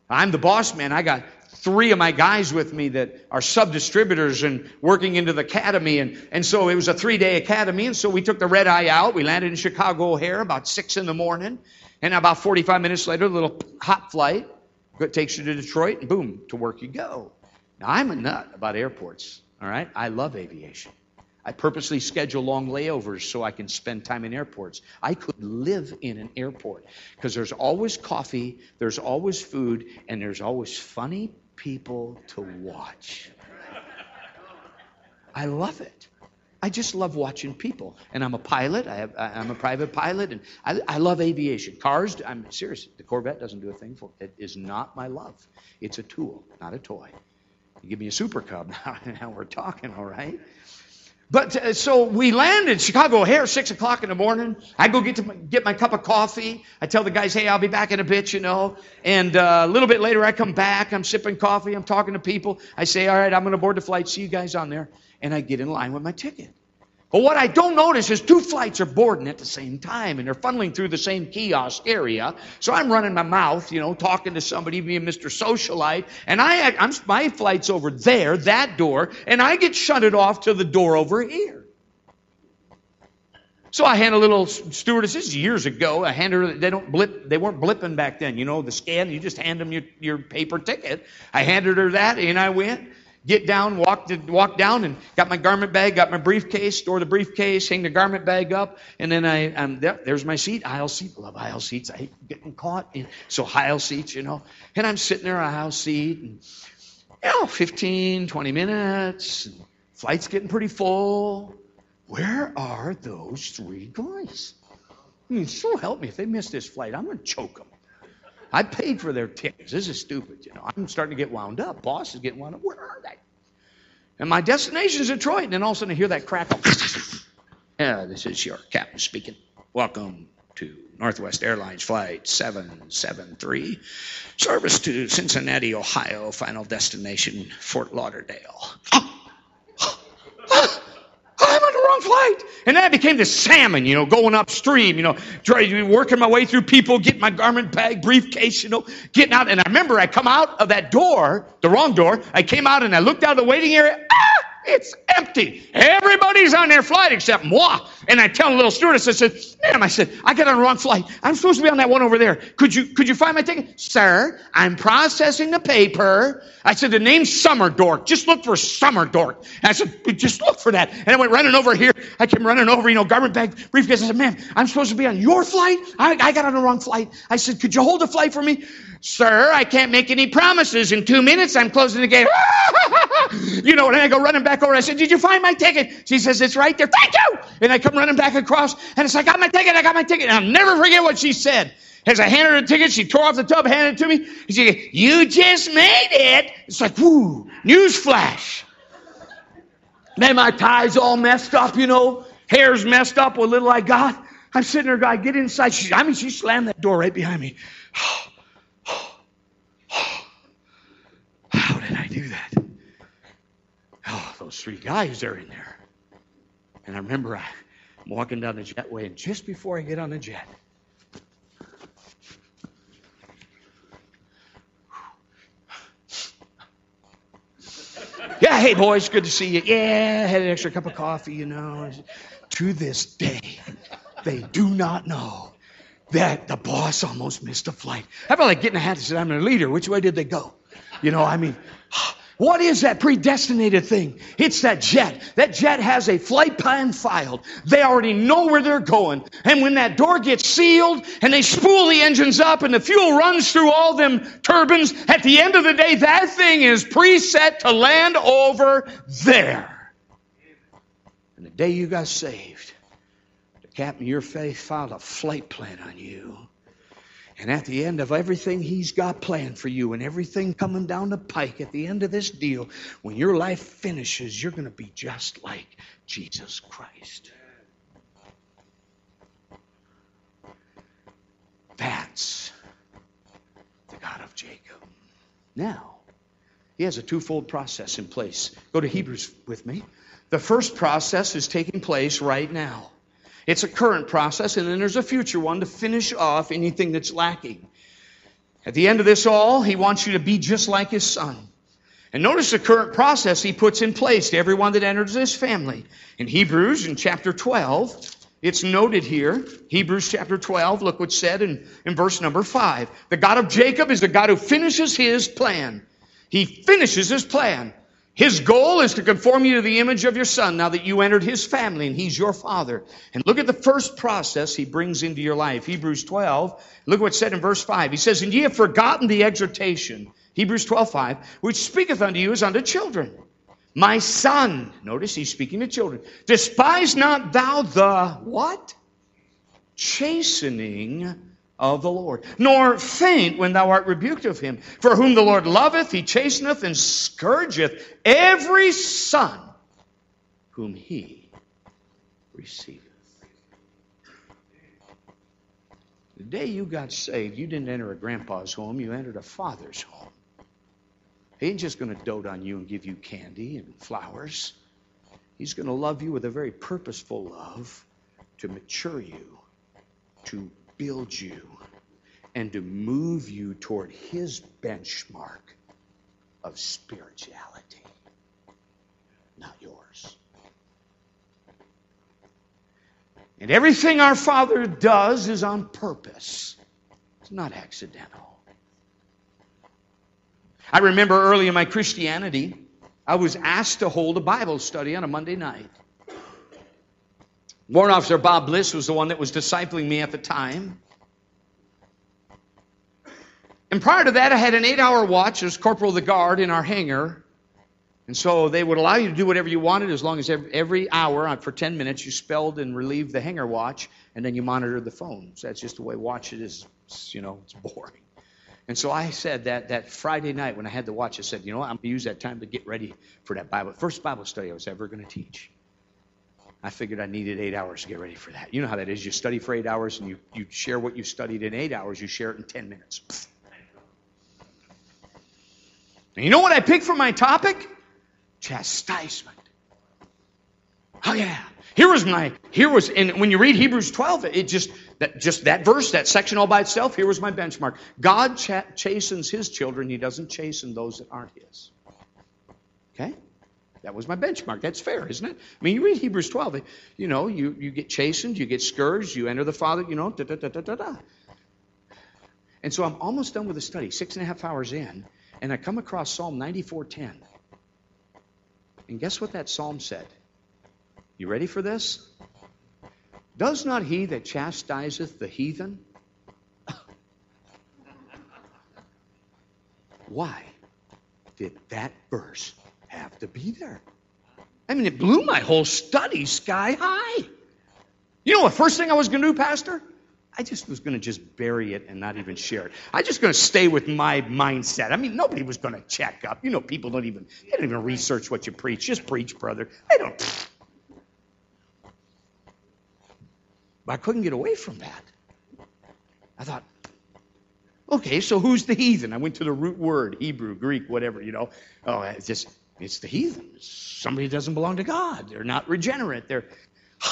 I'm the boss man. I got three of my guys with me that are sub distributors and working into the academy. And, and so it was a three day academy. And so we took the red eye out. We landed in Chicago O'Hare about six in the morning. And about 45 minutes later, a little hot flight takes you to Detroit and boom, to work you go. Now I'm a nut about airports. All right. I love aviation. I purposely schedule long layovers so I can spend time in airports. I could live in an airport because there's always coffee, there's always food, and there's always funny people to watch. I love it. I just love watching people. And I'm a pilot. I am a private pilot, and I, I, love aviation. Cars, I'm serious. The Corvette doesn't do a thing for it. It is not my love. It's a tool, not a toy. You give me a Super Cub, now, (laughs) now we're talking, all right? But uh, so we landed Chicago O'Hare, six o'clock in the morning. I go get to my, get my cup of coffee. I tell the guys, "Hey, I'll be back in a bit," you know. And uh, a little bit later, I come back. I'm sipping coffee. I'm talking to people. I say, "All right, I'm going to board the flight. See you guys on there." And I get in line with my ticket. But what I don't notice is two flights are boarding at the same time and they're funneling through the same kiosk area. So I'm running my mouth, you know, talking to somebody, being Mr. Socialite, and I, I'm, my flight's over there, that door, and I get shunted off to the door over here. So I hand a little stewardess. This is years ago. I hand her. They don't blip. They weren't blipping back then. You know the scan. You just hand them your, your paper ticket. I handed her that, and I went get down, walk, down, and got my garment bag, got my briefcase, store the briefcase, hang the garment bag up, and then I, I'm there, there's my seat, aisle seat. Love aisle seats. I hate getting caught. In, so aisle seats, you know. And I'm sitting there, aisle seat, and you know, 15, 20 minutes. Flight's getting pretty full. Where are those three guys? I mean, so help me, if they miss this flight, I'm to choke them. I paid for their tickets. This is stupid, you know. I'm starting to get wound up. Boss is getting wound up. Where are they? And my destination is Detroit. And then all of a sudden I hear that crackle. yeah, this is your captain speaking. Welcome to Northwest Airlines Flight 773. Service to Cincinnati, Ohio. Final destination, Fort Lauderdale. Wrong flight. And then I became the salmon, you know, going upstream, you know, trying working my way through people, getting my garment bag, briefcase, you know, getting out. And I remember I come out of that door, the wrong door. I came out and I looked out of the waiting area. Ah! It's empty. Everybody's on their flight except moi. And I tell the little stewardess, I said, ma'am, I said, I got on the wrong flight. I'm supposed to be on that one over there. Could you, could you find my ticket? Sir, I'm processing the paper. I said, the name's Summer Dork. Just look for Summer Dork. And I said, just look for that. And I went running over here. I came running over, you know, garment bag, briefcase. I said, ma'am, I'm supposed to be on your flight. I, I got on the wrong flight. I said, could you hold the flight for me? Sir, I can't make any promises. In two minutes, I'm closing the gate. (laughs) you know, and I go running back over. I said, Did you find my ticket? She says, It's right there. Thank you. And I come running back across, and it's like, I got my ticket. I got my ticket. And I'll never forget what she said. As I handed her the ticket, she tore off the tub, handed it to me. She said, You just made it. It's like, whoo, news flash. Then my tie's all messed up, you know, hair's messed up, what little I got. I'm sitting there, guy, get inside. She, I mean, she slammed that door right behind me. (sighs) Oh, How did I do that? Oh, those three guys are in there. And I remember I, I'm walking down the jetway, and just before I get on the jet, Yeah, hey boys, good to see you. Yeah, had an extra cup of coffee, you know. To this day, they do not know that the boss almost missed a flight. How about like getting a hat and said, I'm a leader. Which way did they go? You know, I mean, what is that predestinated thing? It's that jet. That jet has a flight plan filed. They already know where they're going. And when that door gets sealed and they spool the engines up and the fuel runs through all them turbines, at the end of the day, that thing is preset to land over there. And the day you got saved, the captain of your faith filed a flight plan on you. And at the end of everything He's got planned for you and everything coming down the pike at the end of this deal, when your life finishes, you're going to be just like Jesus Christ. That's the God of Jacob. Now, He has a twofold process in place. Go to Hebrews with me. The first process is taking place right now. It's a current process, and then there's a future one to finish off anything that's lacking. At the end of this all, he wants you to be just like his son. And notice the current process he puts in place to everyone that enters his family. In Hebrews, in chapter 12, it's noted here, Hebrews chapter 12, look what's said in, in verse number 5. The God of Jacob is the God who finishes his plan. He finishes his plan. His goal is to conform you to the image of your son now that you entered his family and he's your father. And look at the first process he brings into your life. Hebrews 12, look what's said in verse 5. He says, And ye have forgotten the exhortation, Hebrews 12, 5, which speaketh unto you as unto children. My son, notice he's speaking to children, despise not thou the what? Chastening of the Lord, nor faint when thou art rebuked of him. For whom the Lord loveth, he chasteneth and scourgeth every son whom he receiveth. The day you got saved, you didn't enter a grandpa's home, you entered a father's home. He ain't just going to dote on you and give you candy and flowers. He's going to love you with a very purposeful love to mature you, to build you and to move you toward his benchmark of spirituality, not yours. And everything our Father does is on purpose, it's not accidental. I remember early in my Christianity, I was asked to hold a Bible study on a Monday night. Warrant Officer Bob Bliss was the one that was discipling me at the time. And prior to that, I had an eight hour watch as Corporal of the Guard in our hangar. And so they would allow you to do whatever you wanted as long as every, hour uh, for 10 minutes you spelled and relieved the hangar watch and then you monitored the phones. That's just the way watch it is, you know, it's boring. And so I said that that Friday night when I had the watch, I said, you know what, I'm going to use that time to get ready for that Bible, first Bible study I was ever going to teach. I figured I needed eight hours to get ready for that. You know how that is. You study for eight hours and you, you share what you studied in eight hours, you share it in 10 minutes. And you know what I picked for my topic? chastisement. Oh yeah. Here was my here was and when you read Hebrews 12, it just that just that verse, that section all by itself, here was my benchmark. God ch- chastens his children, he doesn't chasten those that aren't his. Okay? That was my benchmark. That's fair, isn't it? I mean, you read Hebrews 12, you know, you, you get chastened, you get scourged, you enter the Father, you know, da da da da da da. And so I'm almost done with the study, six and a half hours in, and I come across Psalm 94:10. And guess what that psalm said? You ready for this? Does not he that chastiseth the heathen? (laughs) Why did that verse have to be there? I mean, it blew my whole study sky high. You know what first thing I was going to do, Pastor? I just was going to just bury it and not even share it. I just going to stay with my mindset. I mean, nobody was going to check up. You know, people don't even they don't even research what you preach. Just preach, brother. They don't. But I couldn't get away from that. I thought, okay, so who's the heathen? I went to the root word, Hebrew, Greek, whatever. You know, oh, it's just it's the heathen. Somebody doesn't belong to God. They're not regenerate. They're (sighs)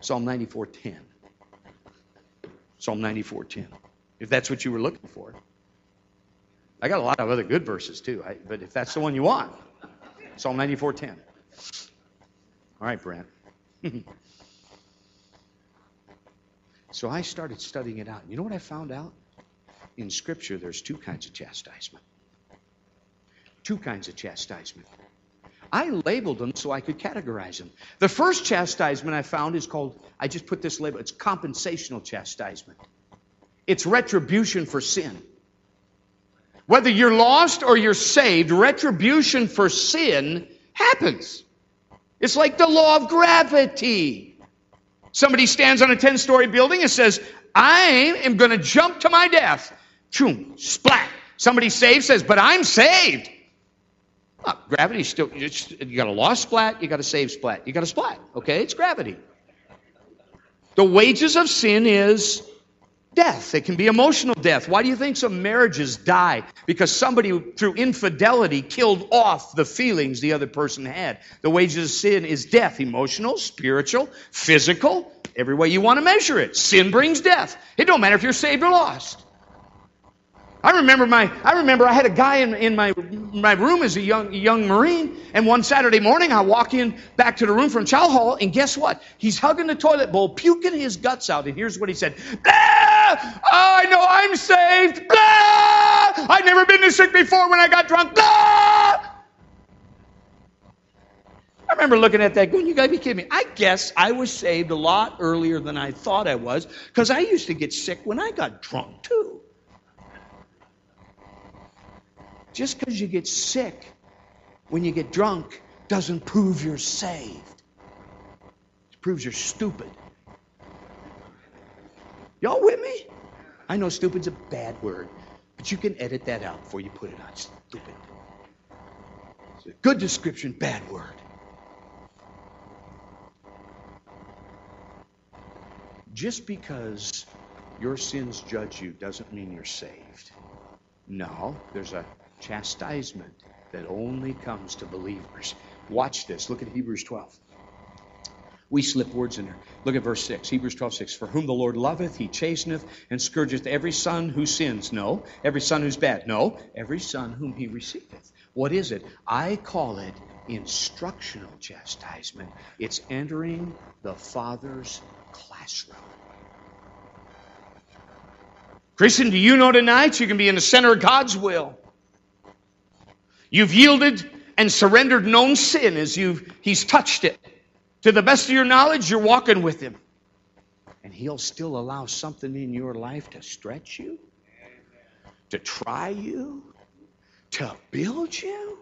Psalm 94:10. Psalm 94:10. If that's what you were looking for. I got a lot of other good verses too, I, but if that's the one you want, Psalm 94:10. All right, Brent. (laughs) so I started studying it out. You know what I found out? In Scripture, there's two kinds of chastisement. Two kinds of chastisement. I labeled them so I could categorize them. The first chastisement I found is called, I just put this label, it's compensational chastisement. It's retribution for sin. Whether you're lost or you're saved, retribution for sin happens. It's like the law of gravity. Somebody stands on a 10 story building and says, I am going to jump to my death. Choom, splat. Somebody saved says, but I'm saved. Well, gravity still, you got a lost splat, you got a saved splat. You got a splat, okay? It's gravity. The wages of sin is death. It can be emotional death. Why do you think some marriages die? Because somebody, through infidelity, killed off the feelings the other person had. The wages of sin is death emotional, spiritual, physical, every way you want to measure it. Sin brings death. It don't matter if you're saved or lost. I remember my I remember I had a guy in, in my my room as a young young Marine, and one Saturday morning I walk in back to the room from chow hall, and guess what? He's hugging the toilet bowl, puking his guts out, and here's what he said! Oh, I know I'm saved. Blah! I've never been this sick before when I got drunk. Blah! I remember looking at that going, you gotta be kidding me. I guess I was saved a lot earlier than I thought I was, because I used to get sick when I got drunk too. Just because you get sick when you get drunk doesn't prove you're saved. It proves you're stupid. Y'all with me? I know stupid's a bad word, but you can edit that out before you put it on. Stupid. It's a good description, bad word. Just because your sins judge you doesn't mean you're saved. No, there's a chastisement that only comes to believers. Watch this. Look at Hebrews 12. We slip words in there. Look at verse 6. Hebrews 12, 6. For whom the Lord loveth, he chasteneth and scourgeth every son who sins. No. Every son who's bad. No. Every son whom he receiveth. What is it? I call it instructional chastisement. It's entering the Father's classroom. Christian, do you know tonight you can be in the center of God's will? You've yielded and surrendered known sin as you've, he's touched it. To the best of your knowledge, you're walking with him. And he'll still allow something in your life to stretch you, to try you, to build you.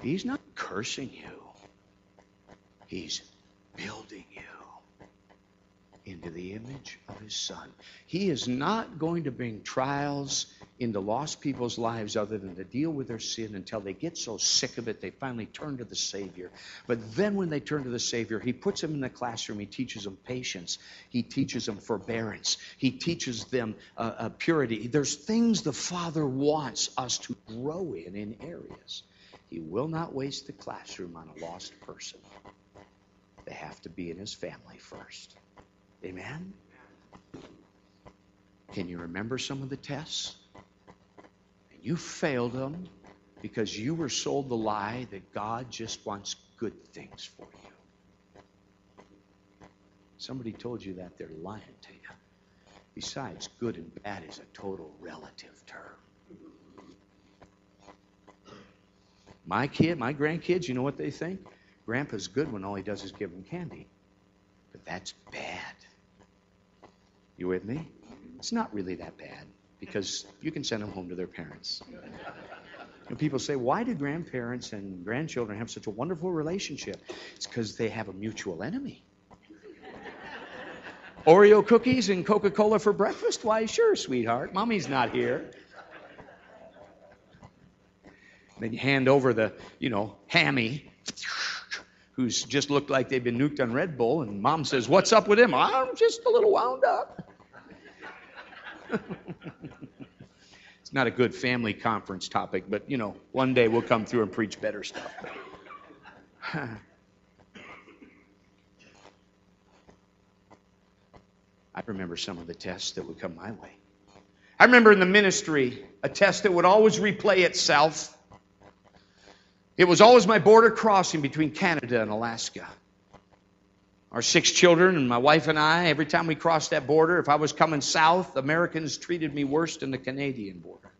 He's not cursing you, he's building you into the image of His Son. He is not going to bring trials into lost people's lives other than to deal with their sin until they get so sick of it they finally turn to the Savior. But then when they turn to the Savior, He puts them in the classroom. He teaches them patience. He teaches them forbearance. He teaches them uh, uh, purity. There's things the Father wants us to grow in in areas. He will not waste the classroom on a lost person. They have to be in His family first. Amen? Can you remember some of the tests? You failed them because you were sold the lie that God just wants good things for you. Somebody told you that, they're lying to you. Besides, good and bad is a total relative term. My kid, my grandkids, you know what they think? Grandpa's good when all he does is give them candy. But that's bad. You with me? It's not really that bad because you can send them home to their parents. And people say, why do grandparents and grandchildren have such a wonderful relationship? It's because they have a mutual enemy. Oreo cookies and Coca Cola for breakfast? Why, sure, sweetheart. Mommy's not here. Then you hand over the, you know, hammy, who's just looked like they've been nuked on Red Bull, and mom says, What's up with him? I'm just a little wound up. (laughs) it's not a good family conference topic, but you know, one day we'll come through and preach better stuff. (sighs) I remember some of the tests that would come my way. I remember in the ministry a test that would always replay itself. It was always my border crossing between Canada and Alaska our six children and my wife and I, every time we crossed that border, if I was coming south, Americans treated me worse than the Canadian border.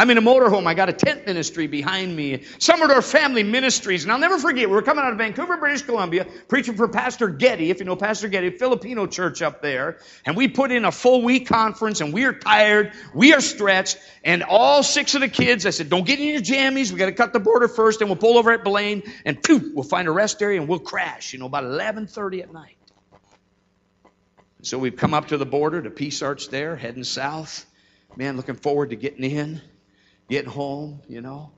I'm in a motorhome. I got a tent ministry behind me. Some of our family ministries. And I'll never forget, we were coming out of Vancouver, British Columbia, preaching for Pastor Getty, if you know Pastor Getty, Filipino church up there. And we put in a full week conference and we are tired. We are stretched. And all six of the kids, I said, don't get in your jammies. We got to cut the border first and we'll pull over at Blaine and poof, we'll find a rest area and we'll crash, you know, about 1130 at night. So we've come up to the border to Peace Arch there, heading south. Man, looking forward to getting in getting home, you know.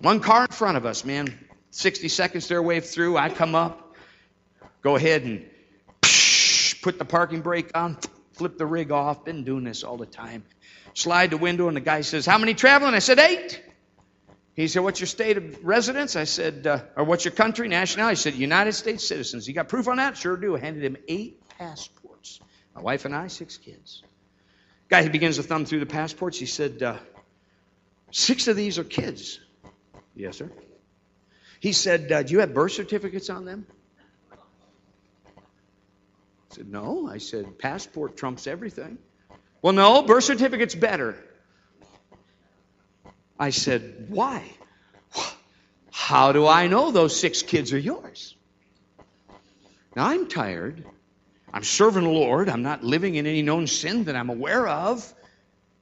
One car in front of us, man. 60 seconds their way through. I come up, go ahead and (laughs) put the parking brake on, flip the rig off. Been doing this all the time. Slide the window, and the guy says, How many traveling? I said, Eight. He said, What's your state of residence? I said, uh, Or what's your country, nationality? I said, United States citizens. You got proof on that? Sure do. I handed him eight passports. My wife and I, six kids. Guy, he begins to thumb through the passports. He said, uh, Six of these are kids. Yes, sir. He said, uh, Do you have birth certificates on them? I said, No. I said, Passport trumps everything. Well, no, birth certificate's better. I said, Why? How do I know those six kids are yours? Now, I'm tired. I'm serving the Lord. I'm not living in any known sin that I'm aware of.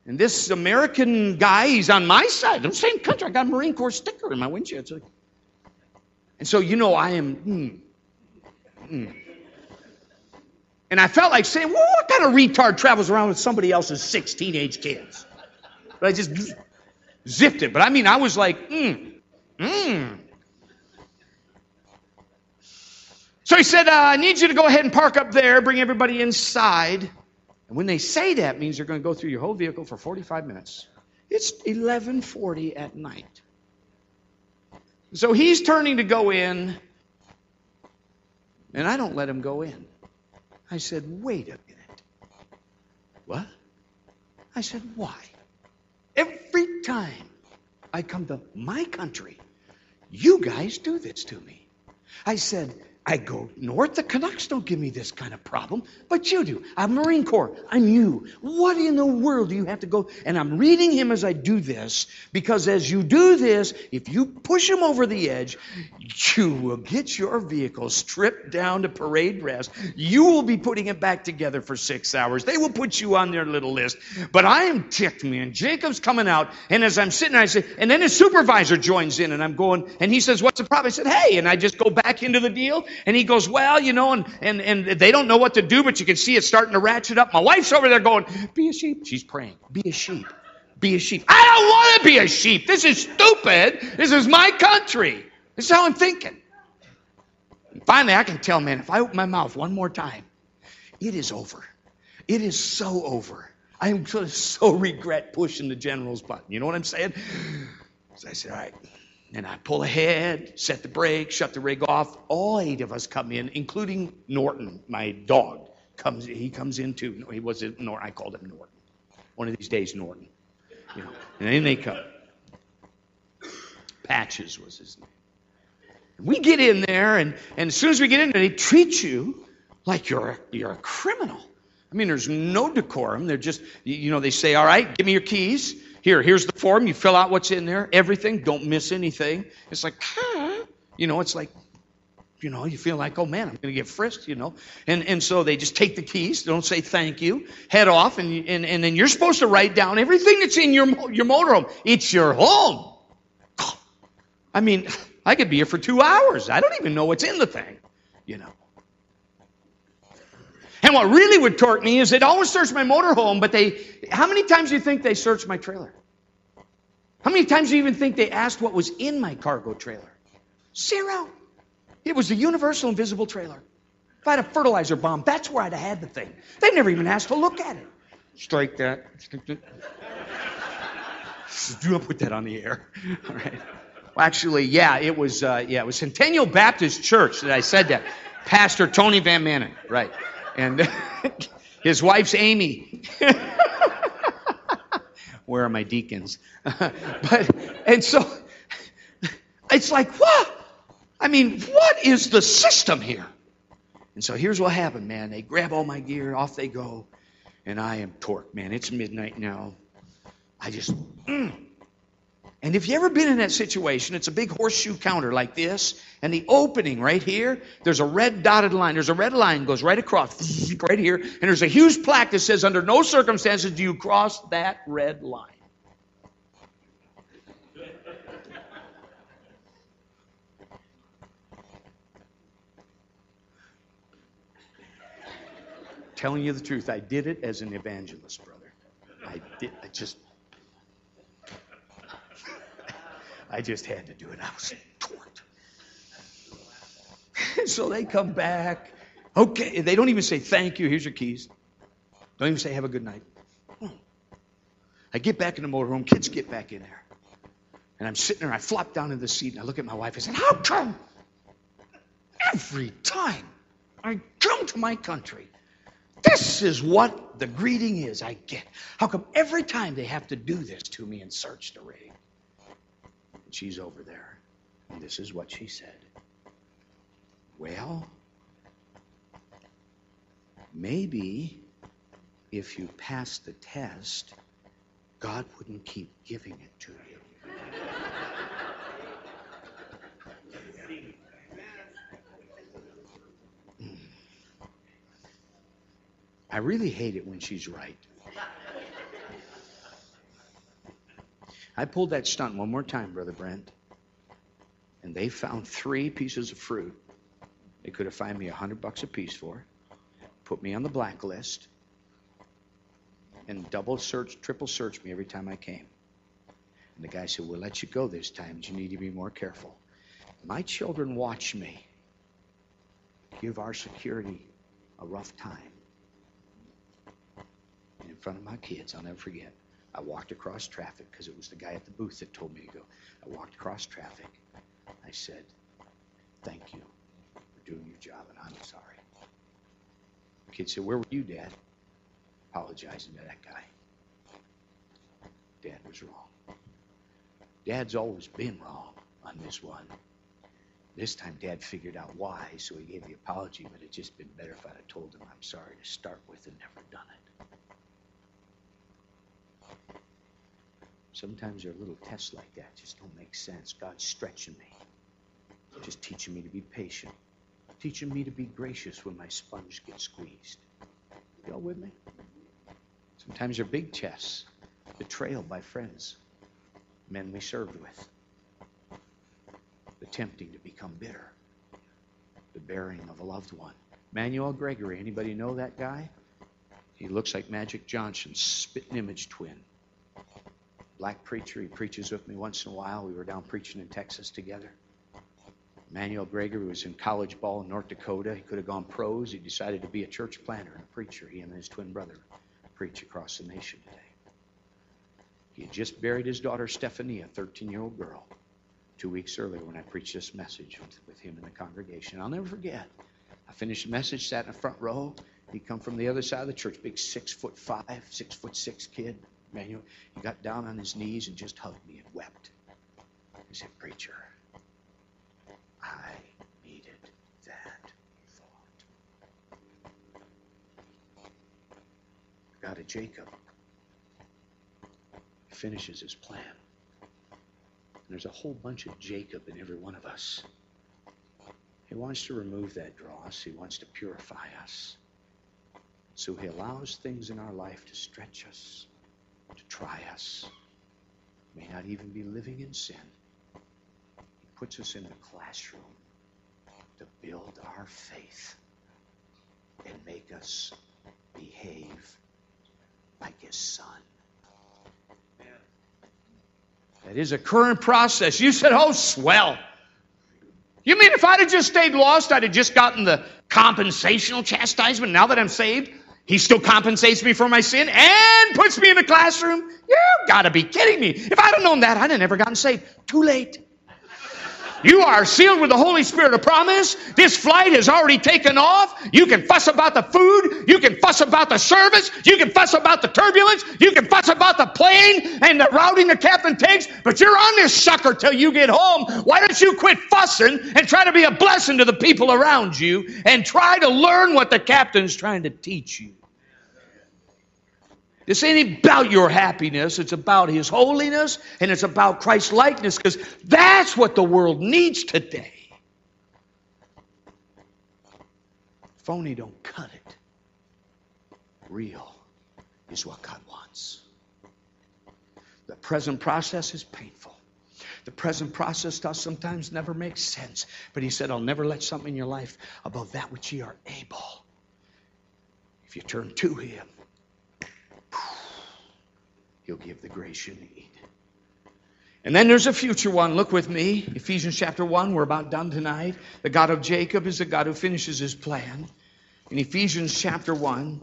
And this American guy, he's on my side, the same country. I got a Marine Corps sticker in my windshield. And so, you know, I am. Mm, mm. And I felt like saying, well, what kind of retard travels around with somebody else's six teenage kids? But I just zipped it. But I mean, I was like, mm. So he said, uh, I need you to go ahead and park up there, bring everybody inside. And when they say that, means they're going to go through your whole vehicle for 45 minutes. It's 11:40 at night. So he's turning to go in, and I don't let him go in. I said, "Wait a minute." What? I said, "Why?" Every time I come to my country, you guys do this to me. I said, I go north. The Canucks don't give me this kind of problem, but you do. I'm Marine Corps. I'm you. What in the world do you have to go? And I'm reading him as I do this because as you do this, if you push him over the edge, you will get your vehicle stripped down to parade rest. You will be putting it back together for six hours. They will put you on their little list. But I am ticked, man. Jacob's coming out, and as I'm sitting, there, I say, and then his supervisor joins in, and I'm going, and he says, "What's the problem?" I said, "Hey," and I just go back into the deal. And he goes, well, you know, and, and, and they don't know what to do, but you can see it starting to ratchet up. My wife's over there going, be a sheep. She's praying, be a sheep. Be a sheep. I don't want to be a sheep. This is stupid. This is my country. This is how I'm thinking. Finally, I can tell, man, if I open my mouth one more time, it is over. It is so over. I am so, so regret pushing the general's button. You know what I'm saying? So I said, all right, and I pull ahead, set the brake, shut the rig off. All eight of us come in, including Norton, my dog. Comes he comes in too. He was Norton. I called him Norton. One of these days, Norton. You know, and then they come. Patches was his name. We get in there, and, and as soon as we get in there, they treat you like you're a, you're a criminal. I mean, there's no decorum. They're just, you know, they say, all right, give me your keys. Here, here's the form. You fill out what's in there, everything. Don't miss anything. It's like, you know, it's like, you know, you feel like, oh man, I'm going to get frisked, you know. And, and so they just take the keys, don't say thank you, head off, and, and, and then you're supposed to write down everything that's in your, your motorhome. It's your home. I mean, I could be here for two hours. I don't even know what's in the thing, you know. And what really would torque me is they'd always search my motorhome, but they, how many times do you think they searched my trailer? How many times do you even think they asked what was in my cargo trailer? Zero. It was the universal invisible trailer. If I had a fertilizer bomb, that's where I'd have had the thing. They never even asked to look at it. Strike that. Do not put that on the air. (laughs) All right. Well, actually, yeah, it was. Uh, yeah, it was Centennial Baptist Church that I said that. Pastor Tony Van Manen, right? And (laughs) his wife's Amy. (laughs) Where are my deacons? (laughs) but and so it's like what? I mean, what is the system here? And so here's what happened, man. They grab all my gear, off they go, and I am torqued, man. It's midnight now. I just. Mm, and if you ever been in that situation, it's a big horseshoe counter like this, and the opening right here, there's a red dotted line. There's a red line goes right across, (laughs) right here, and there's a huge plaque that says, "Under no circumstances do you cross that red line." (laughs) Telling you the truth, I did it as an evangelist, brother. I did. I just I just had to do it. I was torqued. (laughs) so they come back. Okay, they don't even say thank you. Here's your keys. Don't even say have a good night. I get back in the motorhome. Kids get back in there. And I'm sitting there. I flop down in the seat and I look at my wife. I said, How come every time I come to my country, this is what the greeting is I get? How come every time they have to do this to me and search the rig? She's over there. And this is what she said. Well, maybe if you pass the test, God wouldn't keep giving it to you. Hmm. I really hate it when she's right. I pulled that stunt one more time, Brother Brent, and they found three pieces of fruit they could have fined me a hundred bucks a piece for, put me on the blacklist, and double search, triple search me every time I came. And the guy said, We'll let you go this time, but you need to be more careful. My children watch me give our security a rough time. in front of my kids, I'll never forget. I walked across traffic because it was the guy at the booth that told me to go. I walked across traffic. I said, Thank you for doing your job, and I'm sorry. The kid said, Where were you, Dad? Apologizing to that guy. Dad was wrong. Dad's always been wrong on this one. This time, Dad figured out why, so he gave the apology, but it'd just been better if I'd have told him I'm sorry to start with and never done it. Sometimes there are little tests like that just don't make sense. God's stretching me, just teaching me to be patient, teaching me to be gracious when my sponge gets squeezed. Y'all with me? Sometimes they're big tests, betrayal by friends, men we served with the tempting to become bitter, the burying of a loved one. Manuel Gregory, anybody know that guy? He looks like Magic Johnson's spitting image twin. Black preacher, he preaches with me once in a while. We were down preaching in Texas together. Manuel Gregory was in college ball in North Dakota. He could have gone pros. He decided to be a church planter and a preacher. He and his twin brother preach across the nation today. He had just buried his daughter Stephanie, a 13 year old girl two weeks earlier when I preached this message with, with him in the congregation. I'll never forget. I finished the message, sat in the front row. He'd come from the other side of the church, big six foot five, six foot six kid. Manuel, he got down on his knees and just hugged me and wept. He said, Preacher, I needed that thought. God of Jacob finishes his plan. There's a whole bunch of Jacob in every one of us. He wants to remove that dross. He wants to purify us. So he allows things in our life to stretch us, to try us. May not even be living in sin. He puts us in the classroom to build our faith and make us behave like his son. That is a current process. You said, oh, swell. You mean if I'd have just stayed lost, I'd have just gotten the compensational chastisement? Now that I'm saved, he still compensates me for my sin and puts me in the classroom? You gotta be kidding me. If I'd have known that, I'd have never gotten saved. Too late. You are sealed with the Holy Spirit of promise. This flight has already taken off. You can fuss about the food. You can fuss about the service. You can fuss about the turbulence. You can fuss about the plane and the routing the captain takes. But you're on this sucker till you get home. Why don't you quit fussing and try to be a blessing to the people around you and try to learn what the captain's trying to teach you? This ain't about your happiness. It's about His holiness and it's about Christ's likeness because that's what the world needs today. Phony don't cut it. Real is what God wants. The present process is painful. The present process does sometimes never make sense. But He said, I'll never let something in your life above that which ye are able. If you turn to Him, He'll give the grace you need. And then there's a future one. Look with me. Ephesians chapter 1. We're about done tonight. The God of Jacob is the God who finishes his plan. In Ephesians chapter 1,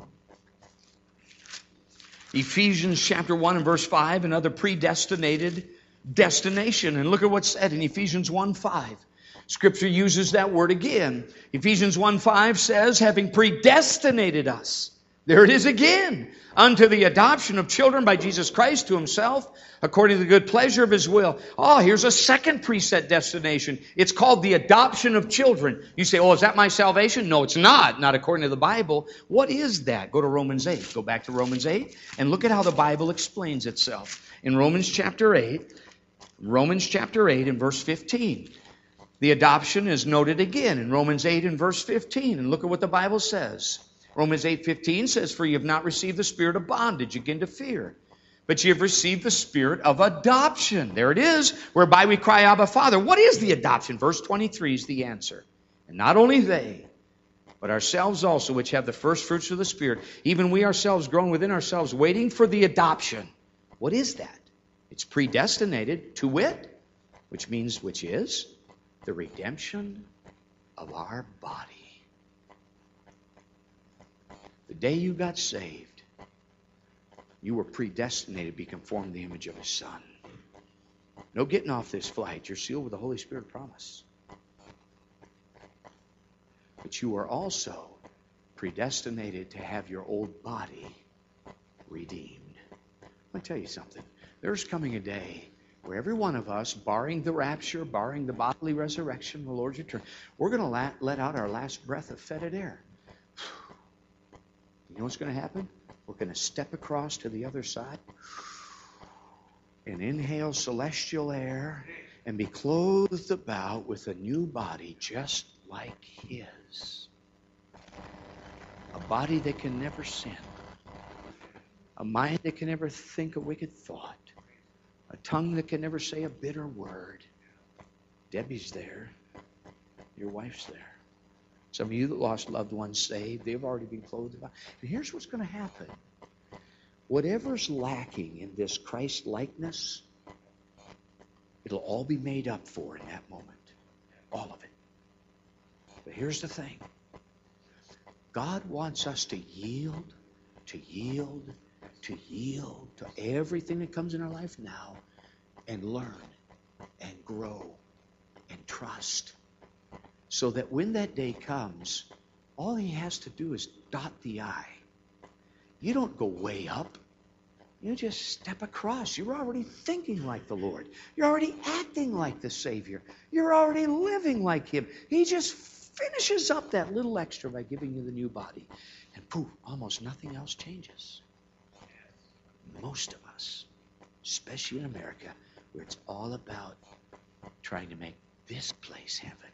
Ephesians chapter 1 and verse 5, another predestinated destination. And look at what's said in Ephesians 1 5. Scripture uses that word again. Ephesians 1 5 says, having predestinated us there it is again. Unto the adoption of children by Jesus Christ to himself, according to the good pleasure of his will. Oh, here's a second preset destination. It's called the adoption of children. You say, oh, is that my salvation? No, it's not. Not according to the Bible. What is that? Go to Romans 8. Go back to Romans 8 and look at how the Bible explains itself. In Romans chapter 8, Romans chapter 8 and verse 15. The adoption is noted again in Romans 8 and verse 15. And look at what the Bible says. Romans 8:15 says, "For you have not received the spirit of bondage again to fear, but you have received the spirit of adoption." There it is, whereby we cry, "Abba, Father." What is the adoption? Verse 23 is the answer. And not only they, but ourselves also, which have the first fruits of the Spirit, even we ourselves groan within ourselves, waiting for the adoption. What is that? It's predestinated to wit, which means, which is the redemption of our body. The day you got saved, you were predestinated to be conformed to the image of His Son. No getting off this flight. You're sealed with the Holy Spirit promise. But you are also predestinated to have your old body redeemed. Let me tell you something. There's coming a day where every one of us, barring the rapture, barring the bodily resurrection, the Lord's return, we're going to let, let out our last breath of fetid air. You know what's going to happen? We're going to step across to the other side and inhale celestial air and be clothed about with a new body just like His. A body that can never sin, a mind that can never think a wicked thought, a tongue that can never say a bitter word. Debbie's there. Your wife's there. Some of you that lost loved ones saved, they've already been clothed about. And here's what's going to happen. Whatever's lacking in this Christ likeness, it'll all be made up for in that moment. All of it. But here's the thing God wants us to yield, to yield, to yield to everything that comes in our life now and learn and grow and trust. So that when that day comes, all he has to do is dot the I. You don't go way up. You just step across. You're already thinking like the Lord. You're already acting like the Savior. You're already living like Him. He just finishes up that little extra by giving you the new body. And poof, almost nothing else changes. Most of us, especially in America, where it's all about trying to make this place heaven,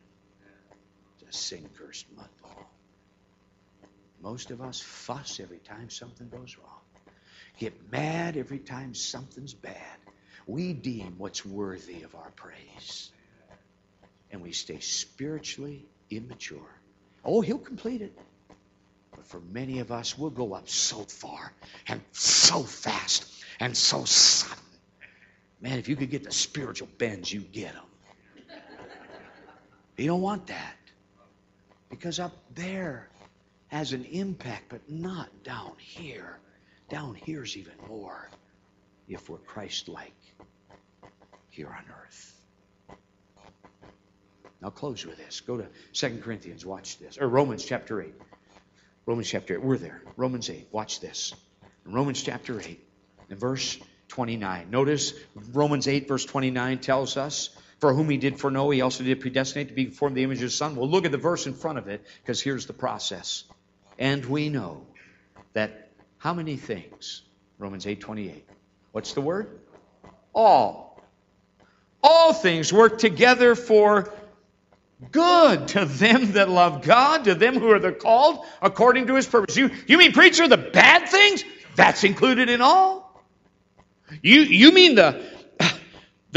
it's a sin cursed mud ball. Most of us fuss every time something goes wrong, get mad every time something's bad. We deem what's worthy of our praise. And we stay spiritually immature. Oh, he'll complete it. But for many of us, we'll go up so far and so fast and so sudden. Man, if you could get the spiritual bends, you get them. You don't want that. Because up there has an impact, but not down here. Down here's even more if we're Christ like here on earth. I'll close with this. Go to 2 Corinthians, watch this. Or Romans chapter 8. Romans chapter 8. We're there. Romans 8. Watch this. Romans chapter 8 and verse 29. Notice Romans 8, verse 29 tells us, For whom he did foreknow, he also did predestinate to be conformed the image of his Son. Well, look at the verse in front of it, because here's the process. And we know that how many things? Romans 8, 28. What's the word? All. All things work together for good to them that love God, to them who are the called according to his purpose. You, you mean, preacher, the bad things? That's included in all. You, you mean the,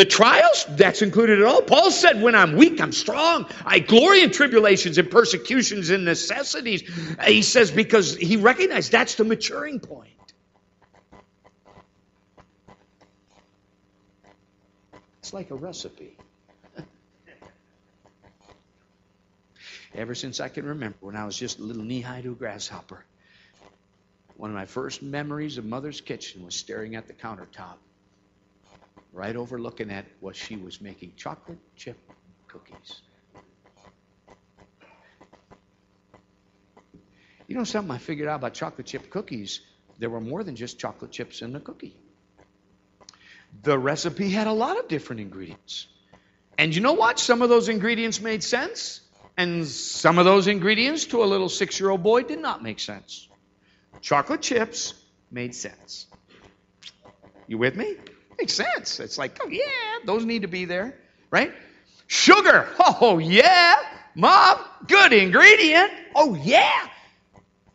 the trials? That's included at all. Paul said, when I'm weak, I'm strong. I glory in tribulations and persecutions and necessities. He says, because he recognized that's the maturing point. It's like a recipe. Ever since I can remember, when I was just a little knee high to a grasshopper, one of my first memories of Mother's kitchen was staring at the countertop, right overlooking at what she was making chocolate chip cookies. You know something I figured out about chocolate chip cookies? There were more than just chocolate chips in the cookie. The recipe had a lot of different ingredients. And you know what? Some of those ingredients made sense, and some of those ingredients to a little six year old boy did not make sense. Chocolate chips made sense. You with me? Makes sense. It's like, oh, yeah, those need to be there, right? Sugar. Oh, yeah. Mom, good ingredient. Oh, yeah.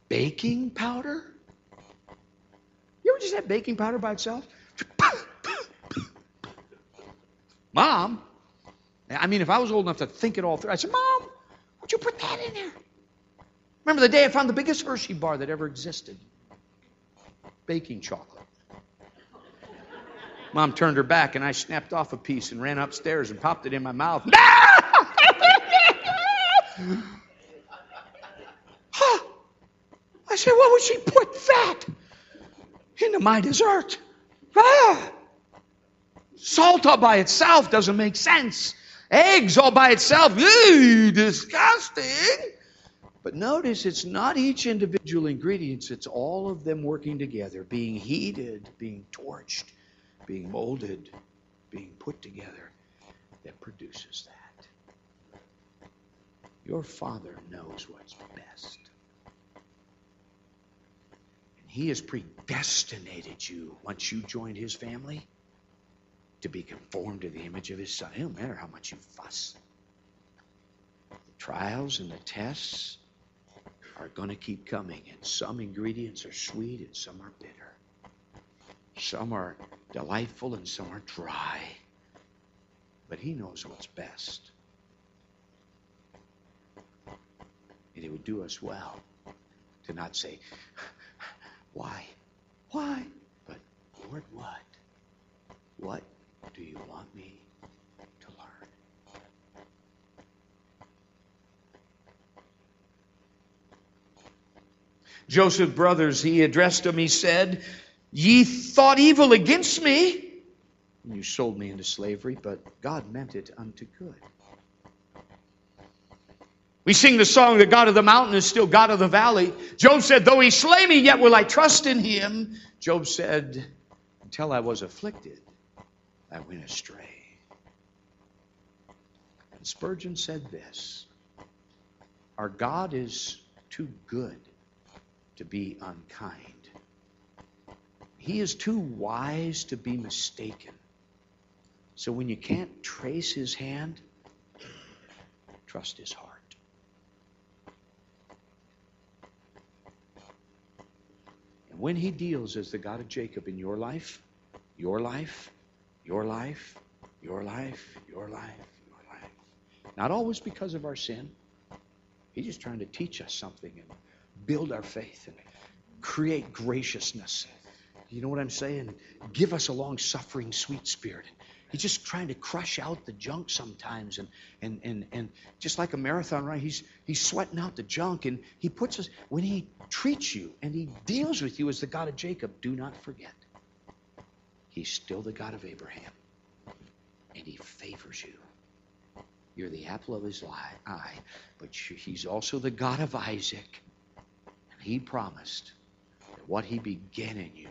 Baking powder. You ever just had baking powder by itself? Mom, I mean, if I was old enough to think it all through, I said, Mom, would you put that in there? Remember the day I found the biggest Hershey bar that ever existed? Baking chocolate. Mom turned her back, and I snapped off a piece and ran upstairs and popped it in my mouth. (laughs) I said, What would she put that into my dessert? Ah! Salt all by itself doesn't make sense. Eggs all by itself, ew, disgusting. But notice it's not each individual ingredients, it's all of them working together, being heated, being torched, being molded, being put together that produces that. Your Father knows what's best. And He has predestinated you once you joined His family to be conformed to the image of His Son. It don't matter how much you fuss. The trials and the tests are going to keep coming, and some ingredients are sweet and some are bitter. Some are delightful and some are dry. But He knows what's best. And it would do us well to not say, Why? Why? But, Lord, what? What do you want me to learn? Joseph's brothers, he addressed them, he said, Ye thought evil against me. and You sold me into slavery, but God meant it unto good. We sing the song, The God of the mountain is still God of the valley. Job said, Though he slay me, yet will I trust in him. Job said, Until I was afflicted, I went astray. And Spurgeon said this Our God is too good to be unkind. He is too wise to be mistaken. So when you can't trace his hand, trust his heart. And when he deals as the God of Jacob in your life, your life, your life, your life, your life, your life, not always because of our sin, he's just trying to teach us something and build our faith and create graciousness. You know what I'm saying? Give us a long suffering, sweet spirit. He's just trying to crush out the junk sometimes, and and and and just like a marathon run, he's he's sweating out the junk, and he puts us when he treats you and he deals with you as the God of Jacob. Do not forget, he's still the God of Abraham, and he favors you. You're the apple of his eye, but he's also the God of Isaac, and he promised that what he began in you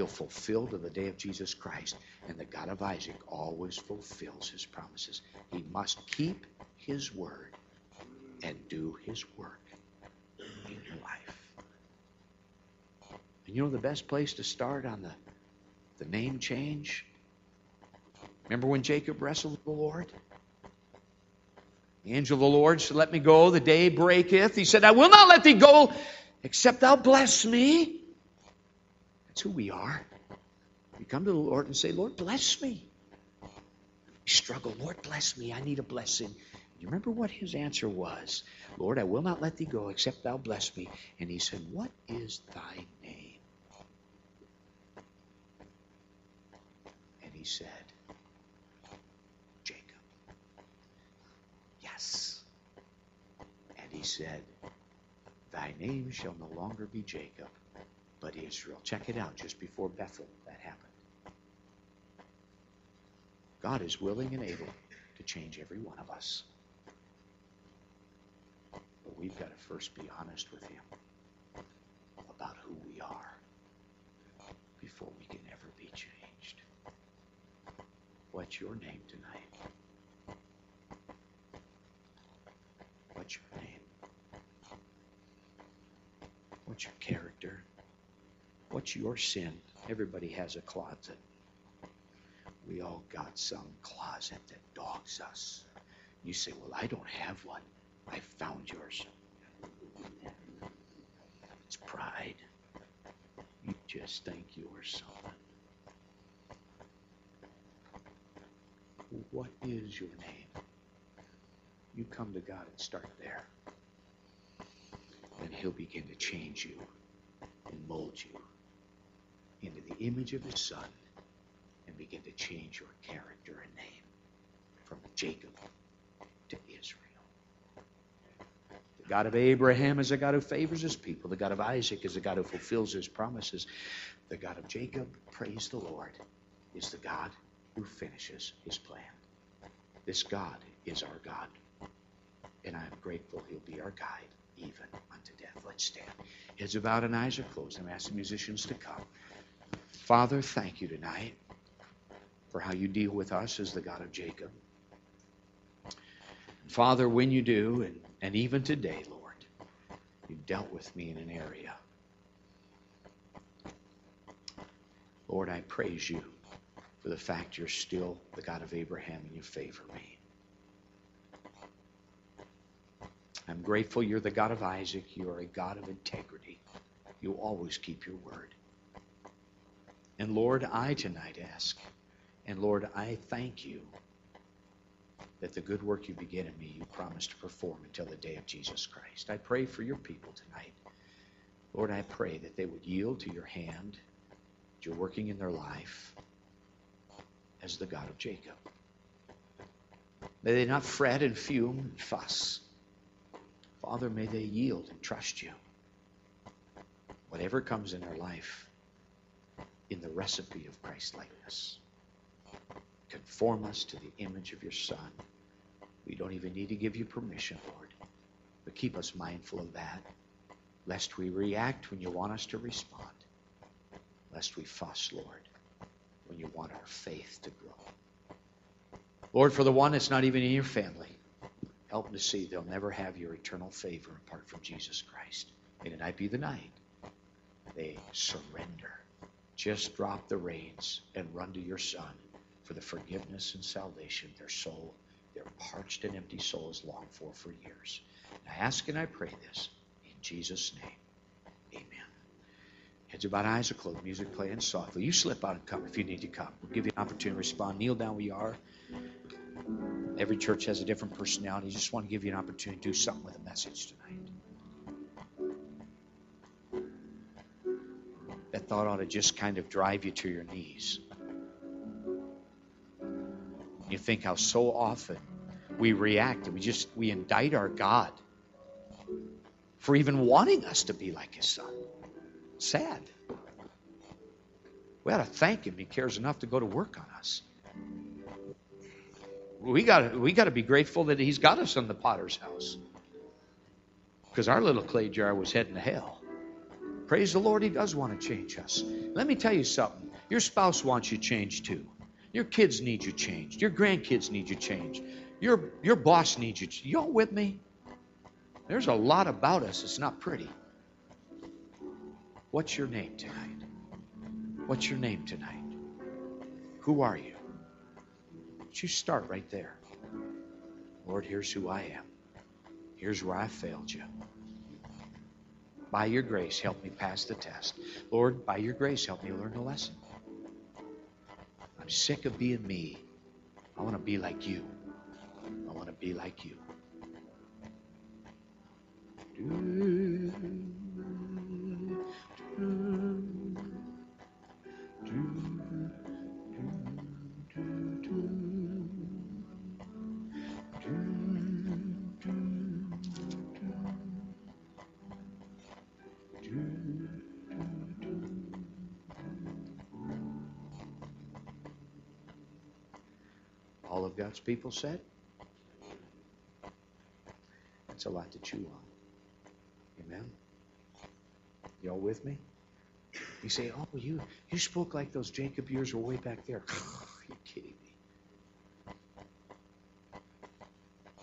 he'll fulfill to the day of Jesus Christ. And the God of Isaac always fulfills his promises. He must keep his word and do his work in your life. And you know the best place to start on the, the name change? Remember when Jacob wrestled with the Lord? The angel of the Lord said, Let me go, the day breaketh. He said, I will not let thee go except thou bless me. That's who we are. We come to the Lord and say, Lord, bless me. We struggle, Lord, bless me. I need a blessing. You remember what his answer was? Lord, I will not let thee go except thou bless me. And he said, What is thy name? And he said, Jacob. Yes. And he said, Thy name shall no longer be Jacob, but Israel. Check it out just before Bethel that happened. God is willing and able to change every one of us. But we've got to first be honest with Him about who we are before we can ever be changed. What's your name tonight? What's your name? What's your character? What's your sin? Everybody has a closet. We all got some closet that dogs us. You say, Well, I don't have one. I found yours. It's pride. You just think you're something. What is your name? You come to God and start there. And He'll begin to change you and mold you into the image of his son and begin to change your character and name from Jacob to Israel. The God of Abraham is a God who favors his people. The God of Isaac is a God who fulfills his promises. The God of Jacob, praise the Lord, is the God who finishes his plan. This God is our God. And I am grateful he'll be our guide even unto death. Let's stand. Heads about and eyes are closed. I'm asking musicians to come. Father, thank you tonight for how you deal with us as the God of Jacob. Father, when you do, and, and even today, Lord, you've dealt with me in an area. Lord, I praise you for the fact you're still the God of Abraham and you favor me. I'm grateful you're the God of Isaac. You are a God of integrity. You always keep your word. And Lord, I tonight ask, and Lord, I thank you that the good work you begin in me, you promise to perform until the day of Jesus Christ. I pray for your people tonight. Lord, I pray that they would yield to your hand, that you're working in their life as the God of Jacob. May they not fret and fume and fuss. Father, may they yield and trust you. Whatever comes in their life, in the recipe of Christ likeness. Conform us to the image of your Son. We don't even need to give you permission, Lord. But keep us mindful of that, lest we react when you want us to respond, lest we fuss, Lord, when you want our faith to grow. Lord, for the one that's not even in your family, help them to see they'll never have your eternal favor apart from Jesus Christ. May tonight be the night they surrender. Just drop the reins and run to your Son for the forgiveness and salvation their soul, their parched and empty souls long for for years. And I ask and I pray this in Jesus' name. Amen. Heads about eyes are closed, music playing softly. You slip out and come if you need to come. We'll give you an opportunity to respond. Kneel down where you are. Every church has a different personality. Just want to give you an opportunity to do something with a message tonight. That thought ought to just kind of drive you to your knees. You think how so often we react and we just we indict our God for even wanting us to be like his son. Sad. We ought to thank him. He cares enough to go to work on us. We got we got to be grateful that he's got us in the potter's house. Because our little clay jar was heading to hell. Praise the Lord, He does want to change us. Let me tell you something. Your spouse wants you changed too. Your kids need you changed. Your grandkids need you changed. Your, your boss needs you. You all with me? There's a lot about us that's not pretty. What's your name tonight? What's your name tonight? Who are you? But You start right there. Lord, here's who I am. Here's where I failed you. By your grace, help me pass the test. Lord, by your grace, help me learn a lesson. I'm sick of being me. I want to be like you. I want to be like you. Do, do, People said? That's a lot to chew on. Amen? Y'all with me? You say, oh, you, you spoke like those Jacob years were way back there. (sighs) Are you kidding me?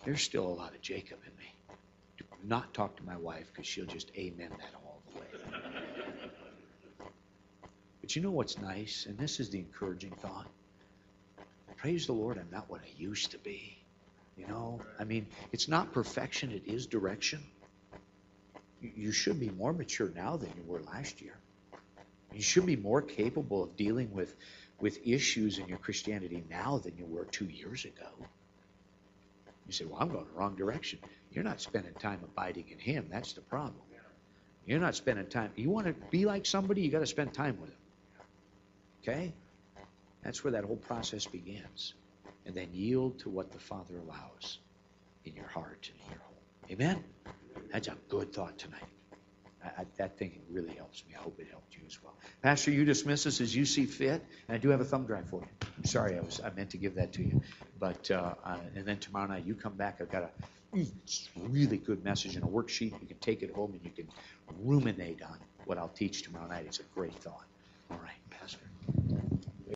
There's still a lot of Jacob in me. Do not talk to my wife because she'll just amen that all the way. But you know what's nice? And this is the encouraging thought praise the Lord, I'm not what I used to be. You know, I mean, it's not perfection, it is direction. You should be more mature now than you were last year. You should be more capable of dealing with, with issues in your Christianity now than you were two years ago. You say, Well, I'm going the wrong direction. You're not spending time abiding in Him. That's the problem. You're not spending time. You want to be like somebody, you got to spend time with them. Okay? That's where that whole process begins. And then yield to what the Father allows in your heart and in your home. Amen? That's a good thought tonight. I, I, that thing really helps me. I hope it helped you as well. Pastor, you dismiss us as you see fit, and I do have a thumb drive for you. I'm sorry, I was I meant to give that to you, but uh, uh, and then tomorrow night you come back. I've got a really good message and a worksheet. You can take it home and you can ruminate on what I'll teach tomorrow night. It's a great thought. All right.